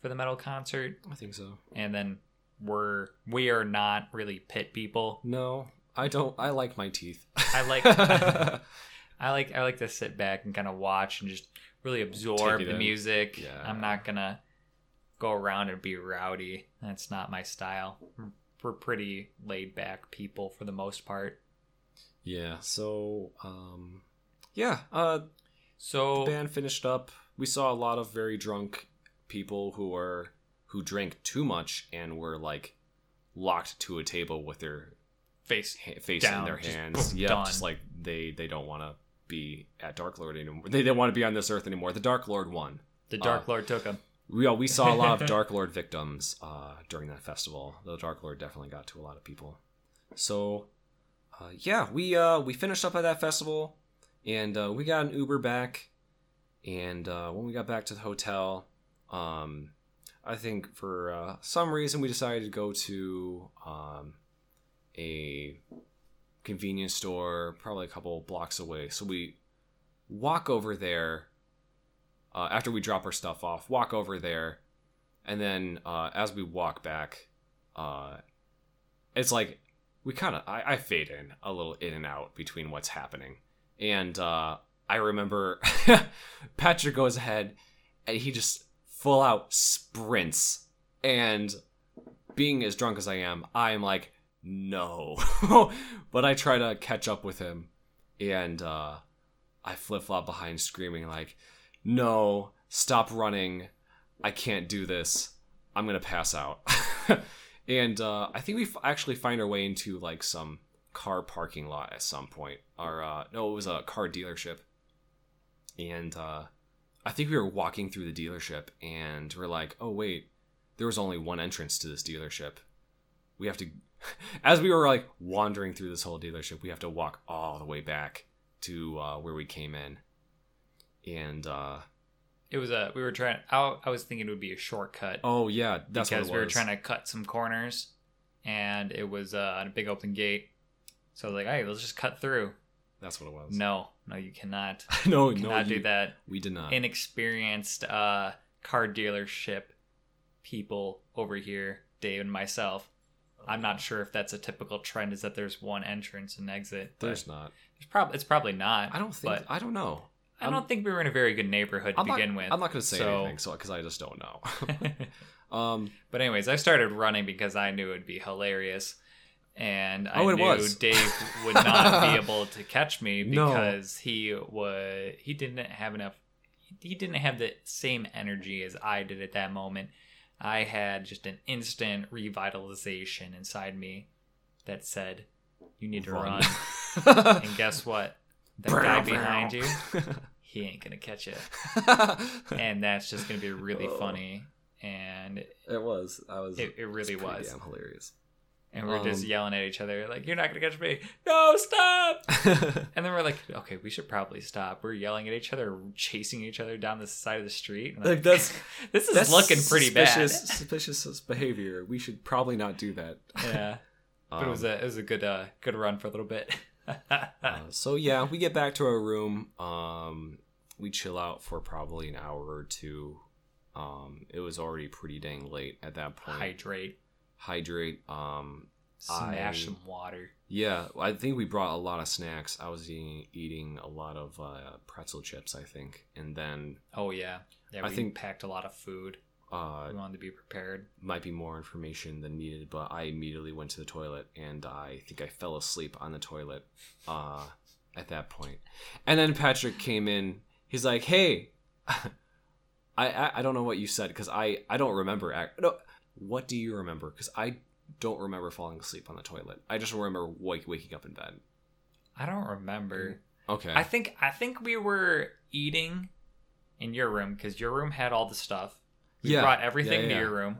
for the metal concert, I think so. and then we're we are not really pit people. No, I don't. I like my teeth. I like I like I like to sit back and kind of watch and just really absorb the in. music. Yeah. I'm not gonna go around and be rowdy. That's not my style. We're pretty laid back people for the most part. yeah. So, um, yeah. Uh, So the band finished up. We saw a lot of very drunk people who were who drank too much and were like locked to a table with their face ha- face Down, in their hands. yeah, just like they they don't want to be at Dark Lord anymore. They don't want to be on this earth anymore. The Dark Lord won. the Dark Uh, Lord took him. We uh, we saw a lot of Dark Lord victims uh, during that festival. The Dark Lord definitely got to a lot of people. So, uh, yeah, we uh, we finished up at that festival, and uh, we got an Uber back. And uh, when we got back to the hotel, um, I think for uh, some reason we decided to go to um, a convenience store, probably a couple blocks away. So we walk over there uh, after we drop our stuff off, walk over there, and then uh, as we walk back, uh, it's like we kind of I, I fade in a little in and out between what's happening, and uh, I remember Patrick goes ahead and he just full out sprints, and being as drunk as I am, I am like no, but I try to catch up with him, and uh, I flip flop behind, screaming like no, stop running. I can't do this. I'm going to pass out. and uh, I think we actually find our way into like some car parking lot at some point. Or, uh, no, it was a car dealership. And uh, I think we were walking through the dealership and we're like, oh, wait, there was only one entrance to this dealership. We have to, as we were like wandering through this whole dealership, we have to walk all the way back to uh, where we came in and uh It was a we were trying. I, I was thinking it would be a shortcut oh yeah that's because we were trying to cut some corners, and it was uh, a big open gate. So I was like, hey, let's just cut through. that's what it was No, no, you cannot. no You no cannot you- do that. we did not Inexperienced uh, car dealership people over here, Dave and myself. I'm not sure if that's a typical trend. Is that there's one entrance and exit? there's not It's probably it's probably not. i don't think But i don't know I don't think we were in a very good neighborhood to I'm not, begin with. i'm not gonna say so- anything so because i just don't know um But anyways, I started running because I knew it'd be hilarious, and I Oh, knew was. Dave would not be able to catch me No. because he was he didn't have enough. He didn't have the same energy as I did at that moment. I had just an instant revitalization inside me that said, "You need to run." and guess what? That guy behind you, he ain't gonna catch you, and that's just gonna be really Oh. funny. And it was i was it, it really was. damn hilarious and we're just Um, yelling at each other like, "You're not gonna catch me! No, stop!" And then we're like, "Okay, we should probably stop." We're yelling at each other, chasing each other down the side of the street. And Like, that's- this is That's looking pretty suspicious, Suspicious behavior. We should probably not do that. bad. Yeah, but it was Um, a it was a good uh good run for a little bit. Uh, so yeah, we get back to our room. Um, we chill out for probably an hour or two. Um, it was already pretty dang late at that point. Hydrate, Hydrate. Um, smash I- some water. yeah, I think we brought a lot of snacks. I was eating, eating a lot of uh, pretzel chips, I think, and then Oh yeah, yeah. I We think- packed a lot of food. uh, We wanted to be prepared. might be more information than needed, but I immediately went to the toilet and I think I fell asleep on the toilet uh, at that point. And then Patrick came in. He's like, "Hey, I I, I don't know what you said because I I don't remember. Act- no, what do you remember? Because I don't remember falling asleep on the toilet. I just remember wake, waking up in bed. I don't remember. Okay. I think I think we were eating in your room because your room had all the stuff. We Yeah. brought everything Yeah, to yeah. your room,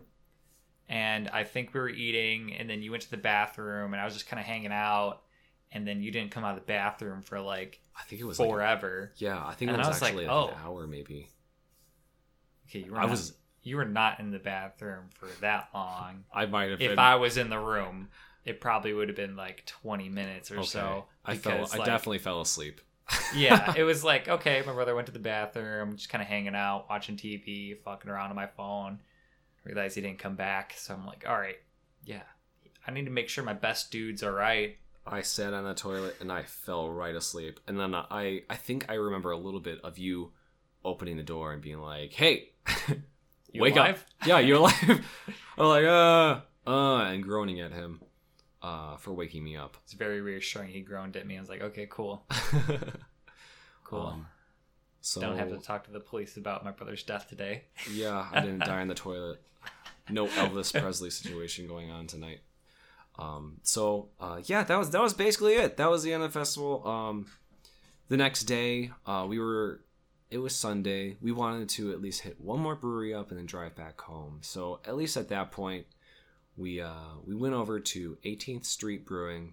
and I think we were eating, and then you went to the bathroom, and I was just kind of hanging out, and then you didn't come out of the bathroom for like I think it was like, forever. yeah. I think it was, was like, actually oh. an hour maybe. okay, you were I was you were not in the bathroom for that long. I might have if been. I was in the room, it probably would have been like twenty minutes or okay. so. I fell. I like, definitely fell asleep. yeah, it was like okay, my brother went to the bathroom, just kind of hanging out, watching TV, fucking around on my phone. Realized he didn't come back, so I'm like, all right, yeah, I need to make sure my best dude's all right. I sat on the toilet and I fell right asleep. And then I I think I remember a little bit of you opening the door and being like, "Hey, You wake alive? up! Yeah, you're alive." I'm like, "Uh, uh," and groaning at him uh, for waking me up. It's very reassuring. He groaned at me. I was like, okay, cool, cool. Um, so Don't have to talk to the police about my brother's death today. yeah, I didn't die in the toilet. No Elvis Presley situation going on tonight. Um, so uh, yeah, that was that was basically it. That was the end of the festival. Um, the next day, uh, we were. It was Sunday. We wanted to at least hit one more brewery up and then drive back home. So at least at that point, we uh, we went over to 18th Street Brewing.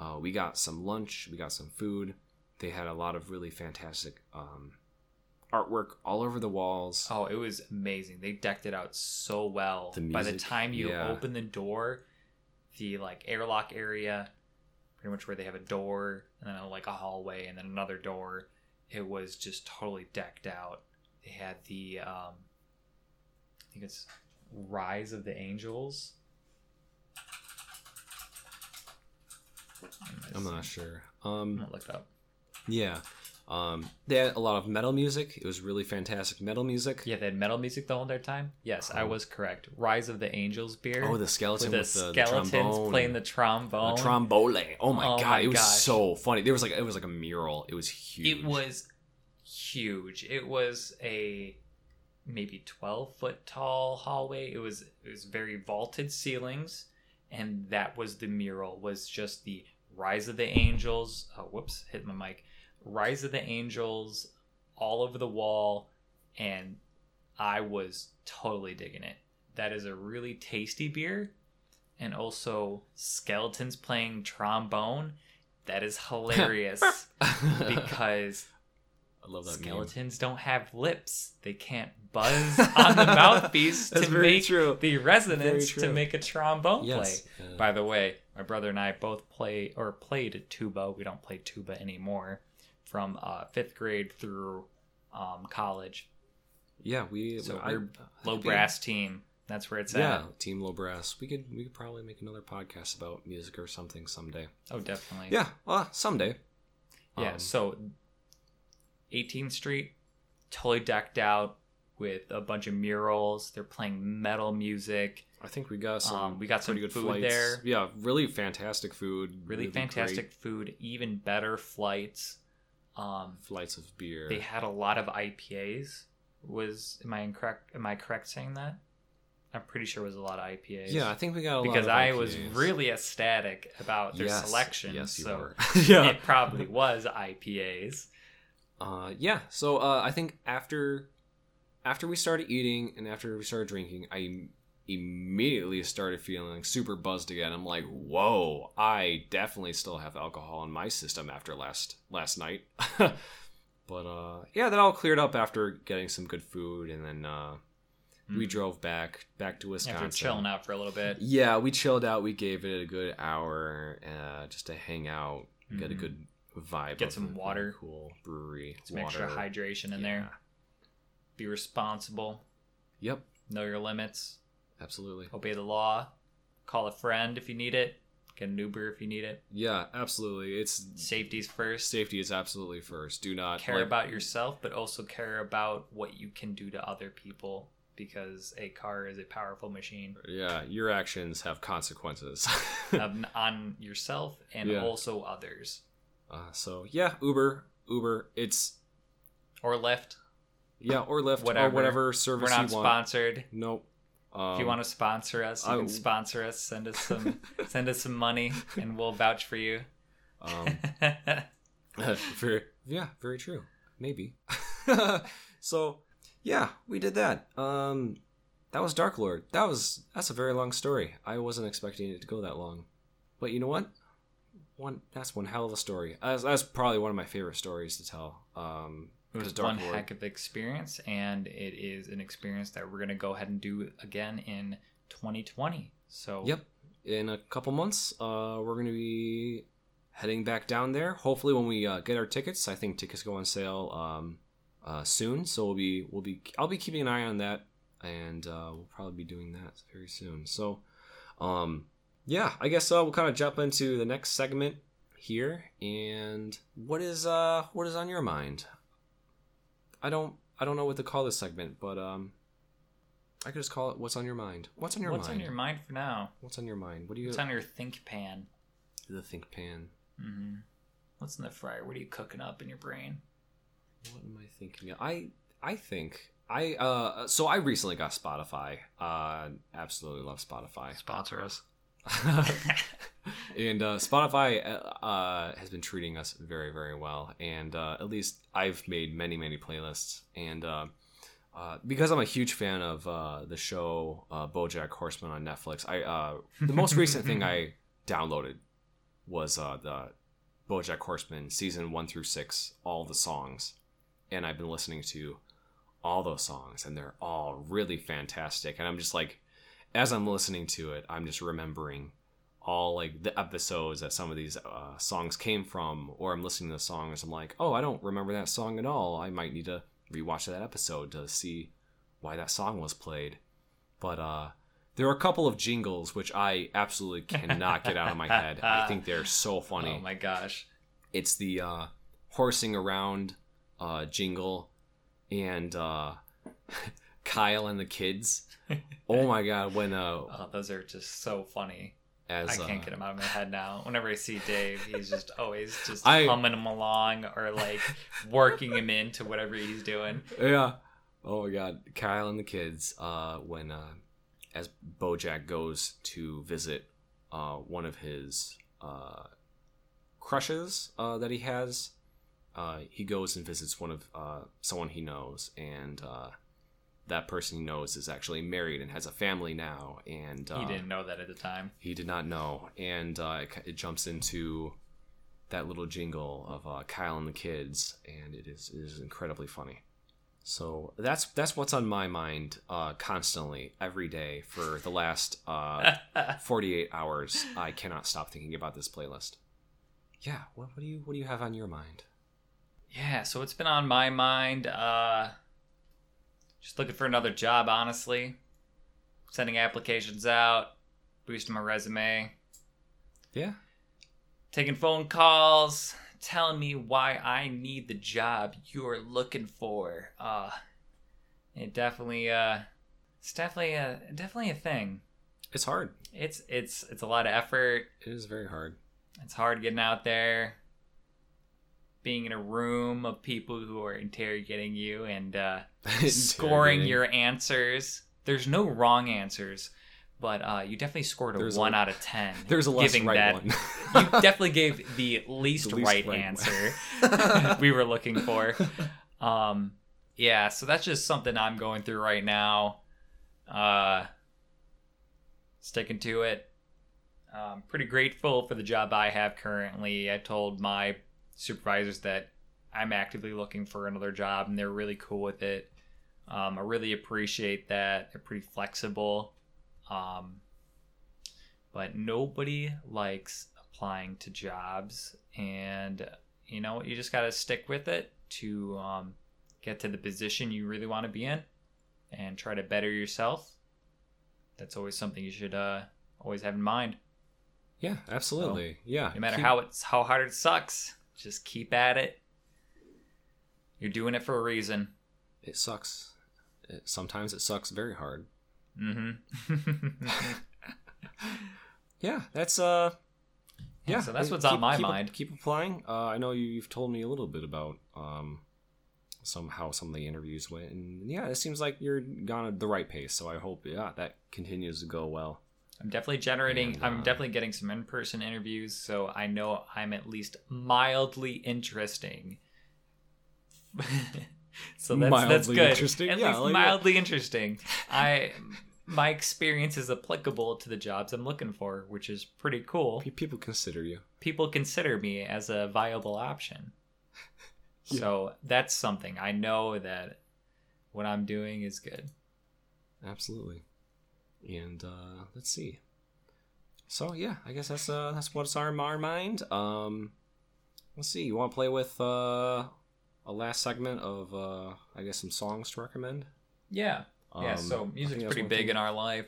Uh, we got some lunch. We got some food. They had a lot of really fantastic um, artwork all over the walls. Oh, it was amazing. They decked it out so well. The By the time you yeah. open the door, the like airlock area, pretty much where they have a door and then like a hallway and then another door, it was just totally decked out. They had the um I think it's Rise of the Angels. I'm not sure. I'm Um, gonna look up. yeah. Um, they had a lot of metal music. It was really fantastic metal music. Yeah, they had metal music the whole entire time. Yes, I Oh. was correct. Rise of the Angels beer. Oh, the skeleton with with, the the, skeletons the trombone. playing the trombone. The trombone. Oh my Oh god, my it was gosh. so funny. There was like it was like a mural. It was huge. It was huge. It was a maybe 12 foot tall hallway. It was it was very vaulted ceilings and that was the mural was just the Rise of the Angels. Oh, whoops, hit my mic. Rise of the Angels all over the wall and I was totally digging it. That is a really tasty beer and also skeletons playing trombone. That is hilarious because I love that meme. skeletons don't have lips. They can't buzz on the mouthpiece to make true. the resonance to make a trombone Yes. play. Uh, By the way, my brother and I both play or played tuba. We don't play tuba anymore from uh, fifth grade through um, college. yeah, we So I- we're Low think brass team. That's where it's Yeah, at. Yeah, team Low Brass. We could we could probably make another podcast about music or something someday. Oh, definitely. Yeah, well, someday. Yeah, Um, so 18th Street, totally decked out with a bunch of murals. They're playing metal music. I think we got some. Um, we got some good food flights. there. Yeah, really fantastic food. Really, fantastic great food, even better flights. Um, flights of beer. they had a lot of IPAs. Was am I incorrect? Am I correct saying that? I'm pretty sure it was a lot of IPAs. yeah, I think we got a lot because I was really ecstatic about their Yes, selection. Yes, you so were. yeah. it probably was IPAs. Uh, yeah. So uh, I think after after we started eating and after we started drinking, I immediately started feeling super buzzed again. I'm like, whoa, I definitely still have alcohol in my system after last last night. but uh, yeah, that all cleared up after getting some good food, and then uh, we Mm. drove back back to Wisconsin. After chilling out for a little bit. Yeah, we chilled out. We gave it a good hour uh, just to hang out, get a Mhm. good vibe. Get some water. cool brewery. Some water. extra hydration in Yeah. there. Be responsible. Yep, Know your limits. Absolutely. Obey the law. Call a friend if you need it. Get an Uber if you need it. Yeah, absolutely. It's Safety's first. safety is absolutely first. Do not care like- about yourself, but also care about what you can do to other people because a car is a powerful machine Yeah, your actions have consequences. um, on yourself and Yeah. also others. uh, so yeah, Uber, Uber. It's Or Lyft. yeah, or Lyft, Whatever. or whatever We're service not you want. Sponsored. Nope. Um, if you want to sponsor us, you I- can sponsor us. Send us some, send us some money, and we'll vouch for you. um, very, yeah, very true. Maybe. so, yeah, we did that. Um, that was Dark Lord. That was that's a very long story. I wasn't expecting it to go that long, but you know what? One that's one hell of a story. That's, that's probably one of my favorite stories to tell. Um, It was one Lord- heck of experience, and it is an experience that we're gonna go ahead and do again in 2020. So Yep. In a couple months, uh, we're going to be heading back down there. Hopefully, when we uh, get our tickets, I think tickets go on sale um, uh, soon. So we'll be we'll be I'll be keeping an eye on that, and uh, we'll probably be doing that very soon. So, um, yeah, I guess uh, we'll kind of jump into the next segment here. And what is uh what is on your mind? I don't I don't know what to call this segment, but um. I could just call it "What's on your mind." What's on your mind? What's mind? on your mind for now? What's on your mind? What do you What's on your think pan? the think pan? Mm-hmm. What's in the fryer? What are you cooking up in your brain? What am I thinking? I I think I uh so I recently got Spotify. Uh absolutely love Spotify. Sponsor us. and uh Spotify uh, uh has been treating us very very well. And uh at least I've made many many playlists. And uh uh, because I'm a huge fan of the show BoJack Horseman on Netflix, I the most recent thing I downloaded was the BoJack Horseman season one through six, all the songs, and I've been listening to all those songs, and they're all really fantastic. And I'm just like, as I'm listening to it, I'm just remembering all like the episodes that some of these uh, songs came from, or I'm listening to the songs. I'm like, oh, I don't remember that song at all. I might need to rewatch that episode to see why that song was played. But uh, there are a couple of jingles which I absolutely cannot get out of my head. I think they're so funny Oh my gosh. it's the uh, horsing around uh, jingle and uh, Kyle and the kids. Oh my god! When uh, Oh, those are just so funny. as I can't uh, get them out of my head now. Whenever I see Dave, he's just always just I- humming him along or like working him into whatever he's doing. yeah. Oh my god, Kyle and the kids. Uh, when uh, as BoJack goes to visit uh, one of his uh, crushes uh, that he has, uh, he goes and visits one of uh, someone he knows, and uh, that person he knows is actually married and has a family now. And uh, He didn't know that at the time. He did not know, and uh, it, it jumps into that little jingle of uh, Kyle and the kids, and it is it is incredibly funny. So that's that's what's on my mind uh, constantly every day for the last uh, 48 hours. I cannot stop thinking about this playlist. Yeah, what, what do you what do you have on your mind? Yeah, so it's been on my mind. Uh, just looking for another job, honestly. Sending applications out, boosting my resume, Yeah, taking phone calls, telling me why I need the job you're looking for. Uh, it definitely, uh, it's definitely a definitely a thing. it's hard. It's it's it's a lot of effort. It is very hard. It's hard getting out there, being in a room of people who are interrogating you and uh, scoring your answers. There's no wrong answers, but uh, you definitely scored a There's a- one out of ten. There's a less giving right that. one. you definitely gave the least, The least right, right answer we were looking for. Um, yeah, so that's just something I'm going through right now. Uh, sticking to it. Um, pretty grateful for the job I have currently. I told my supervisors that I'm actively looking for another job, and they're really cool with it. Um, I really appreciate that. They're pretty flexible. Um, but nobody likes applying to jobs, and you know, you just got to stick with it to um, get to the position you really want to be in and try to better yourself. That's always something you should uh, always have in mind. Yeah, absolutely. yeah. No matter Keep- how it's how hard it sucks, just keep at it. You're doing it for a reason. it sucks. It, sometimes it sucks very hard. Mm-hmm. Yeah, that's uh Yeah, yeah. so that's what's on my keep- mind. Keep applying. Uh, I know you, you've told me a little bit about um some how some of the interviews went, and yeah, it seems like you're gone at the right pace. So I hope yeah that continues to go well. I'm definitely generating. And, I'm uh, definitely getting some in-person interviews, so I know I'm at least mildly interesting. so that's that's good. interesting? At Yeah, least like that. mildly interesting. I my experience is applicable to the jobs I'm looking for, which is pretty cool. Pe- People consider you. People consider me as a viable option. Yeah. So that's something I know that what I'm doing is good. Absolutely. And uh, let's see. So yeah, I guess that's uh, that's what's on our mind. Um, let's see. You want to play with uh, a last segment of uh, I guess some songs to recommend. Yeah. Yeah, Um, so music's pretty big thing- in our life.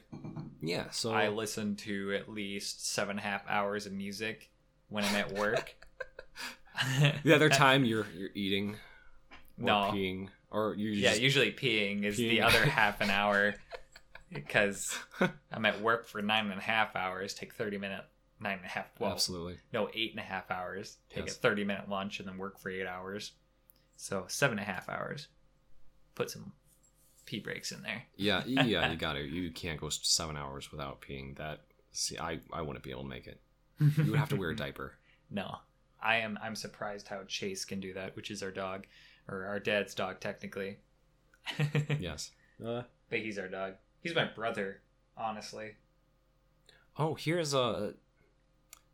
Yeah. So I listen to at least seven and a half hours of music when I'm at work. the other time you're you're eating or No. peeing or you yeah, usually peeing is the other half an hour because I'm at work for nine and a half hours, take 30 minute, nine and a half, well, absolutely no, eight and a half hours, take Yes. a 30 minute lunch, and then work for eight hours. So seven and a half hours. Put some pee breaks in there. yeah yeah you got to you can't go seven hours without peeing that see I I wouldn't be able to make it you would have to wear a diaper No, I am. I'm surprised how Chase can do that, which is our dog, or our dad's dog technically. yes uh, but he's our dog. He's my brother, honestly. Oh, here's uh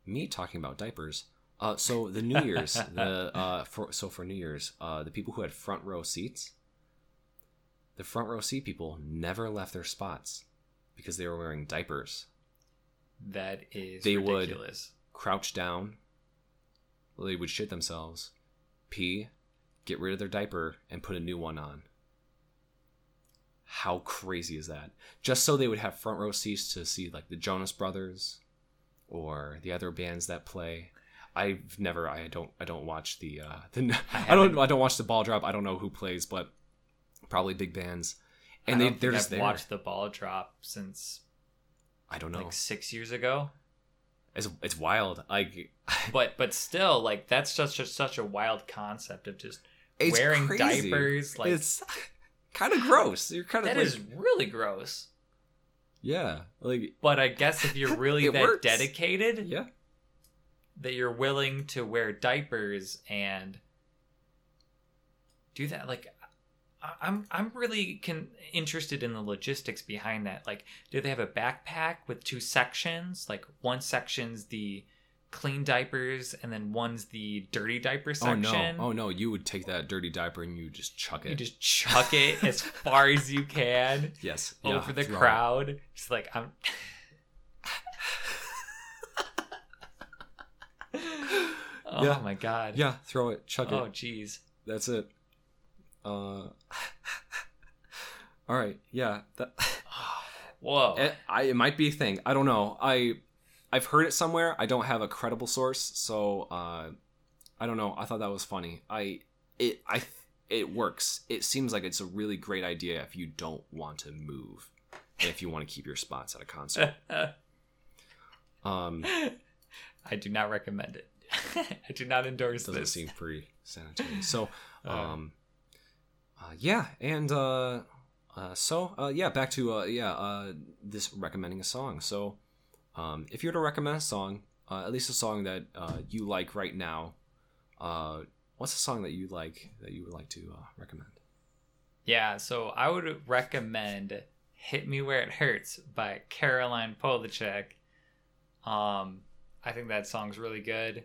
me talking about diapers. Uh, so the New Year's, the uh, for so for New Year's, uh, the people who had front row seats, the front row seat people never left their spots because they were wearing diapers. That is They would- Crouch down, they would shit themselves, pee, get rid of their diaper, and put a new one on. How crazy is that? Just so they would have front row seats to see like the Jonas Brothers or the other bands that play. I've never I don't I don't watch the uh the I, don't I don't watch the ball drop. I don't know who plays, but probably big bands. And I they they're just I've there. watched the ball drop since I don't know. like six years ago. It's it's wild. Like But but still, like that's just just such a wild concept of just it's wearing crazy. diapers. Like it's kind of gross. You're kind of that like is really gross. yeah, like But I guess if you're really that works. dedicated, yeah. that you're willing to wear diapers and do that like i'm i'm really con- interested in the logistics behind that like do they have a backpack with two sections like one section's the clean diapers and then one's the dirty diaper section. Oh no! Oh no! You would take that dirty diaper and you just chuck it. you just chuck it as far as you can yes. yeah, over the throw it. crowd just like i'm oh Yeah. my god Yeah, throw it, chuck oh it. Oh jeez That's it. Uh. all right. Yeah. That. whoa It, I, it might be a thing. I don't know. I I've heard it somewhere. I don't have a credible source, so uh, I don't know. I thought that was funny. I it I it works. It seems like it's a really great idea if you don't want to move, and if you want to keep your spots at a concert. Um, I do not recommend it. I do not endorse doesn't this. seem pretty sanitary. So, Uh. um, uh, yeah, and uh, uh, so uh, yeah, back to uh, yeah, uh, this recommending a song. So, um, if you were to recommend a song, uh, at least a song that uh, you like right now, uh, what's a song that you like that you would like to uh, recommend? Yeah, so I would recommend "Hit Me Where It Hurts" by Caroline Polachek. Um, I think that song's really good.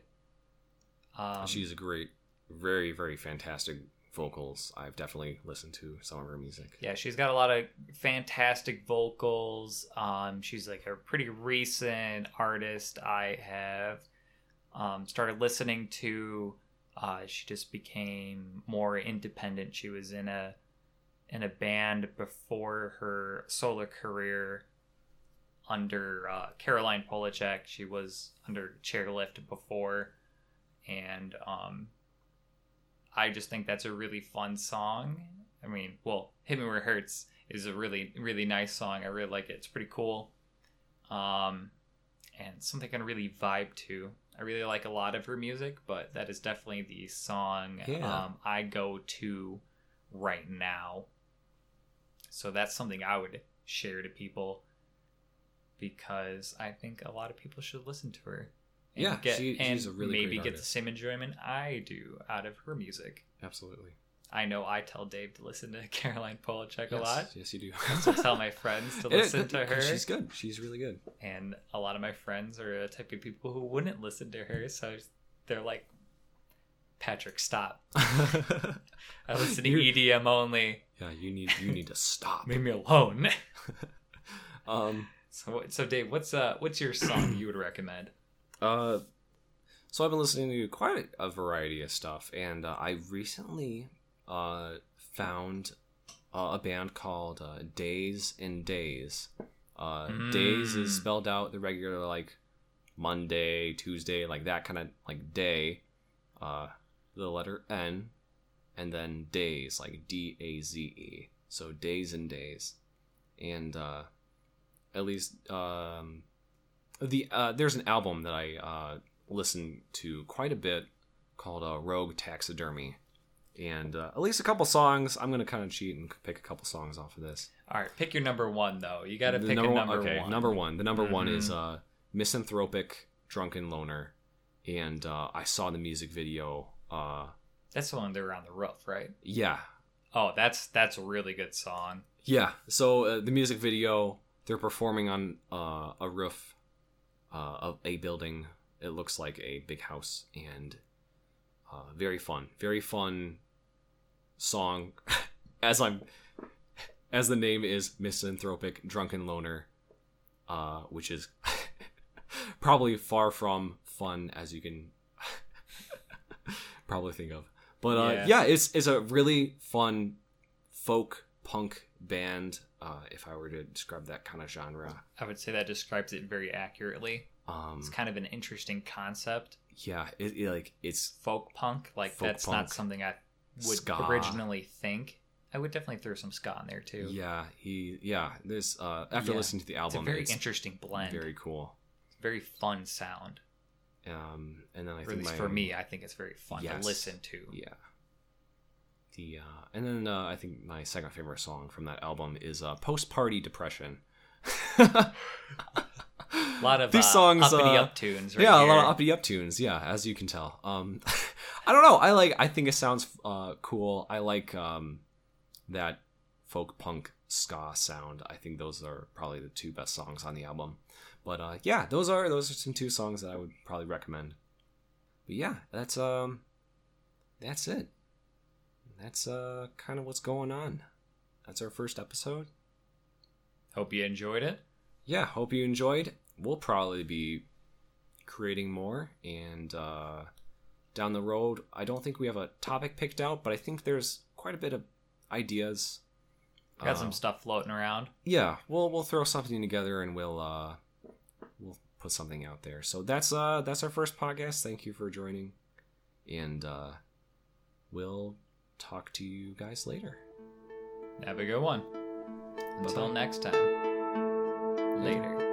Um, She's a great, very, very fantastic vocals. I've definitely listened to some of her music. yeah, she's got a lot of fantastic vocals. Um, she's like a pretty recent artist. I have um, started listening to. Uh, she just became more independent. She was in a in a band before her solo career under uh, Caroline Polachek. She was under Chairlift before, and um, I just think that's a really fun song. I mean, well, "Hit Me Where It Hurts" is a really really nice song. I really like it. It's pretty cool, um, and something I can really vibe to. I really like a lot of her music, but that is definitely the song Yeah. um, I go to right now. So that's something I would share to people because I think a lot of people should listen to her. And Yeah, get, she- and she's a really maybe get the same enjoyment I do out of her music. Absolutely. I know I tell Dave to listen to Caroline Polachek a lot. Yes, you do. I also tell my friends to It- listen to her. She's good. She's really good. And a lot of my friends are the type of people who wouldn't listen to her, so they're like, Patrick, stop. I listen to You're- EDM only. Yeah, you need you need to stop. Leave me alone. Um, so, so Dave, what's uh, what's your song you would recommend? Uh, so I've been listening to quite a variety of stuff, and uh, I recently uh found uh, a band called uh, Days N' Daze. Uh, Days is Mm. spelled out the regular like Monday, Tuesday, like that kind of like day. Uh, the letter N, and then Daze like D A Z E. So Days N' Daze, and uh, at least um, the uh, there's an album that I uh, listen to quite a bit called uh, Rogue Taxidermy, and uh, at least a couple songs. I'm gonna kind of cheat and pick a couple songs off of this. All right, pick your number one though. You got to The pick a one- number okay, one. number one. The number one is Mhm. uh, Misanthropic Drunken Loner, and uh, I saw the music video. Uh, That's the one they're on the roof, right? yeah, Oh, that's that's a really good song. Yeah. So uh, the music video, they're performing on uh, a roof uh, of a building. It looks like a big house, and uh, very fun, very fun song. as I'm, as the name is misanthropic drunken loner, uh, which is probably far from fun as you can probably think of. But uh, Yeah. yeah, it's it's a really fun folk punk band. Uh, if I were to describe that kind of genre, I would say that describes it very accurately. um, It's kind of an interesting concept. yeah, it, it, like it's Folk punk, like Folk that's punk. not something I would Ska. originally think. I would definitely throw some ska in there too. yeah he yeah. This uh, after Yeah. listening to the album, it's a very it's interesting blend. very cool. very fun sound. Um, and then I Or at think least my, for me, I think it's very fun Yes. to listen to. Yeah. The uh, and then uh, I think my second favorite song from that album is uh, "Post Party Depression." A lot of These uh, songs, uppity uh, up tunes. Right yeah, here. a lot of uppity up tunes. Yeah, as you can tell. Um, I don't know. I like. I think it sounds uh, cool. I like um, that folk punk ska sound. I think those are probably the two best songs on the album. But uh, yeah, those are those are some two songs that I would probably recommend. But yeah, that's um, that's it. That's uh, kind of what's going on. That's our first episode. Hope you enjoyed it. yeah, hope you enjoyed. We'll probably be creating more and uh, down the road. I don't think we have a topic picked out, but I think there's quite a bit of ideas. Got Uh, some stuff floating around. Yeah, we'll we'll throw something together and we'll uh, we'll put something out there. So that's uh that's our first podcast. Thank you for joining, and uh, we'll talk to you guys later. Have a good one. Until Bye-bye. next time. Later.